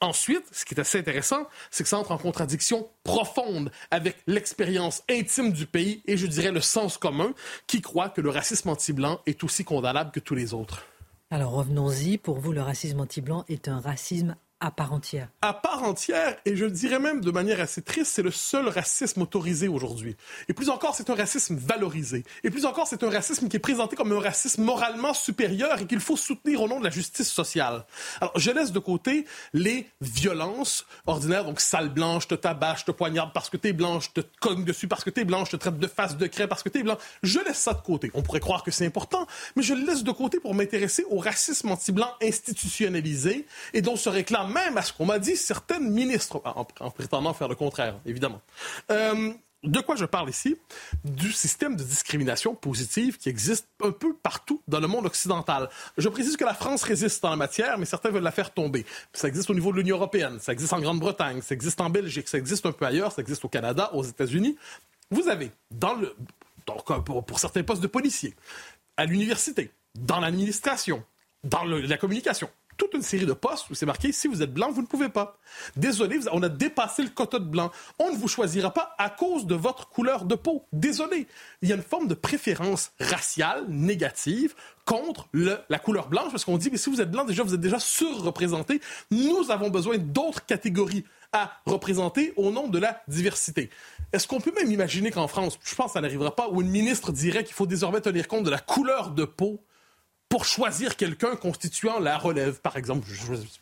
Ensuite, ce qui est assez intéressant, c'est que ça entre en contradiction profonde avec l'expérience intime du pays et je dirais le sens commun qui croit que le racisme anti-blanc est aussi condamnable que tous les autres. Alors revenons-y, pour vous, le racisme anti-blanc est un racisme à part entière. À part entière, et je dirais même de manière assez triste, c'est le seul racisme autorisé aujourd'hui. Et plus encore, c'est un racisme valorisé. Et plus encore, c'est un racisme qui est présenté comme un racisme moralement supérieur et qu'il faut soutenir au nom de la justice sociale. Alors, je laisse de côté les violences ordinaires, donc sale blanche, te tabache, te poignarde parce que t'es blanche, te cogne dessus parce que t'es blanche, te traite de face de craie parce que t'es blanc. Je laisse ça de côté. On pourrait croire que c'est important, mais je le laisse de côté pour m'intéresser au racisme anti-blanc institutionnalisé et dont se réclame même à ce qu'on m'a dit certaines ministres, en, prétendant faire le contraire, évidemment. Euh, de quoi je parle ici? Du système de discrimination positive qui existe un peu partout dans le monde occidental. Je précise que la France résiste en la matière, mais certains veulent la faire tomber. Ça existe au niveau de l'Union européenne, ça existe en Grande-Bretagne, ça existe en Belgique, ça existe un peu ailleurs, ça existe au Canada, aux États-Unis. Vous avez, dans pour, pour certains postes de policiers, à l'université, dans l'administration, dans la communication, toute une série de postes où c'est marqué si vous êtes blanc, vous ne pouvez pas. Désolé, on a dépassé le quota de blanc. On ne vous choisira pas à cause de votre couleur de peau. Désolé. Il y a une forme de préférence raciale négative contre la couleur blanche parce qu'on dit mais si vous êtes blanc déjà vous êtes déjà surreprésenté. Nous avons besoin d'autres catégories à représenter au nom de la diversité. Est-ce qu'on peut même imaginer qu'en France, je pense que ça n'arrivera pas, où une ministre dirait qu'il faut désormais tenir compte de la couleur de peau pour choisir quelqu'un constituant la relève, par exemple,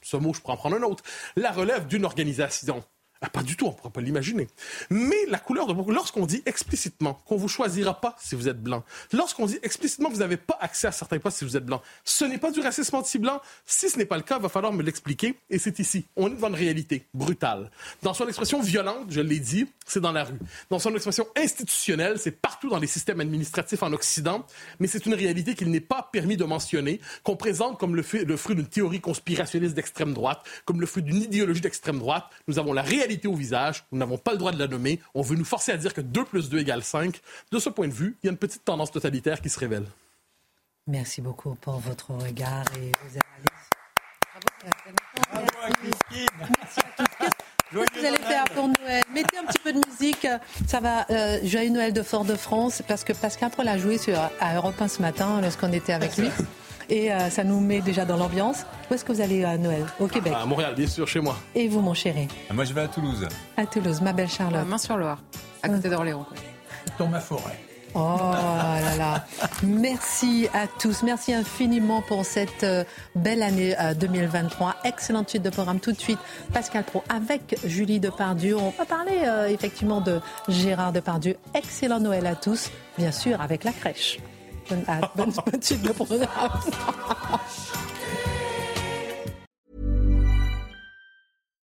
ce mot, je pourrais en prendre un autre, la relève d'une organisation. Ah, pas du tout, on ne pourrait pas l'imaginer. Mais la couleur de lorsqu'on dit explicitement qu'on vous choisira pas si vous êtes blanc, lorsqu'on dit explicitement que vous n'avez pas accès à certains postes si vous êtes blanc, ce n'est pas du racisme anti-blanc. Si ce n'est pas le cas, il va falloir me l'expliquer. Et c'est ici. On est devant une réalité brutale. Dans son expression violente, je l'ai dit, c'est dans la rue. Dans son expression institutionnelle, c'est partout dans les systèmes administratifs en Occident. Mais c'est une réalité qu'il n'est pas permis de mentionner, qu'on présente comme le fruit d'une théorie conspirationniste d'extrême droite, comme le fruit d'une idéologie d'extrême droite. Nous avons la réalité au visage, nous n'avons pas le droit de la nommer, on veut nous forcer à dire que 2 plus 2 égale 5. De ce point de vue, il y a une petite tendance totalitaire qui se révèle. Merci beaucoup pour votre regard et vos analyses. Qu'est-ce que vous allez faire pour Noël? Mettez un petit peu de musique. Ça va. Euh, joyeux Noël de Fort-de-France parce que Pascal Paul a joué sur, à Europe 1 ce matin lorsqu'on était avec lui et euh, ça nous met déjà dans l'ambiance. Où est-ce que vous allez à Noël? Au Québec À Montréal, bien sûr, chez moi. Et vous, mon chéri? Ah, Moi, je vais à Toulouse. À Toulouse, ma belle Charlotte. Main sur Loire, à côté d'Orléans. Dans ma forêt. Oh là là. Merci à tous. Merci infiniment pour cette euh, belle année 2023. Euh, Excellente suite de programme tout de suite. Pascal Pro avec Julie Depardieu. On va parler effectivement de Gérard Depardieu. Excellent Noël à tous. Bien sûr, avec la crèche. men, er, men, men tynne på.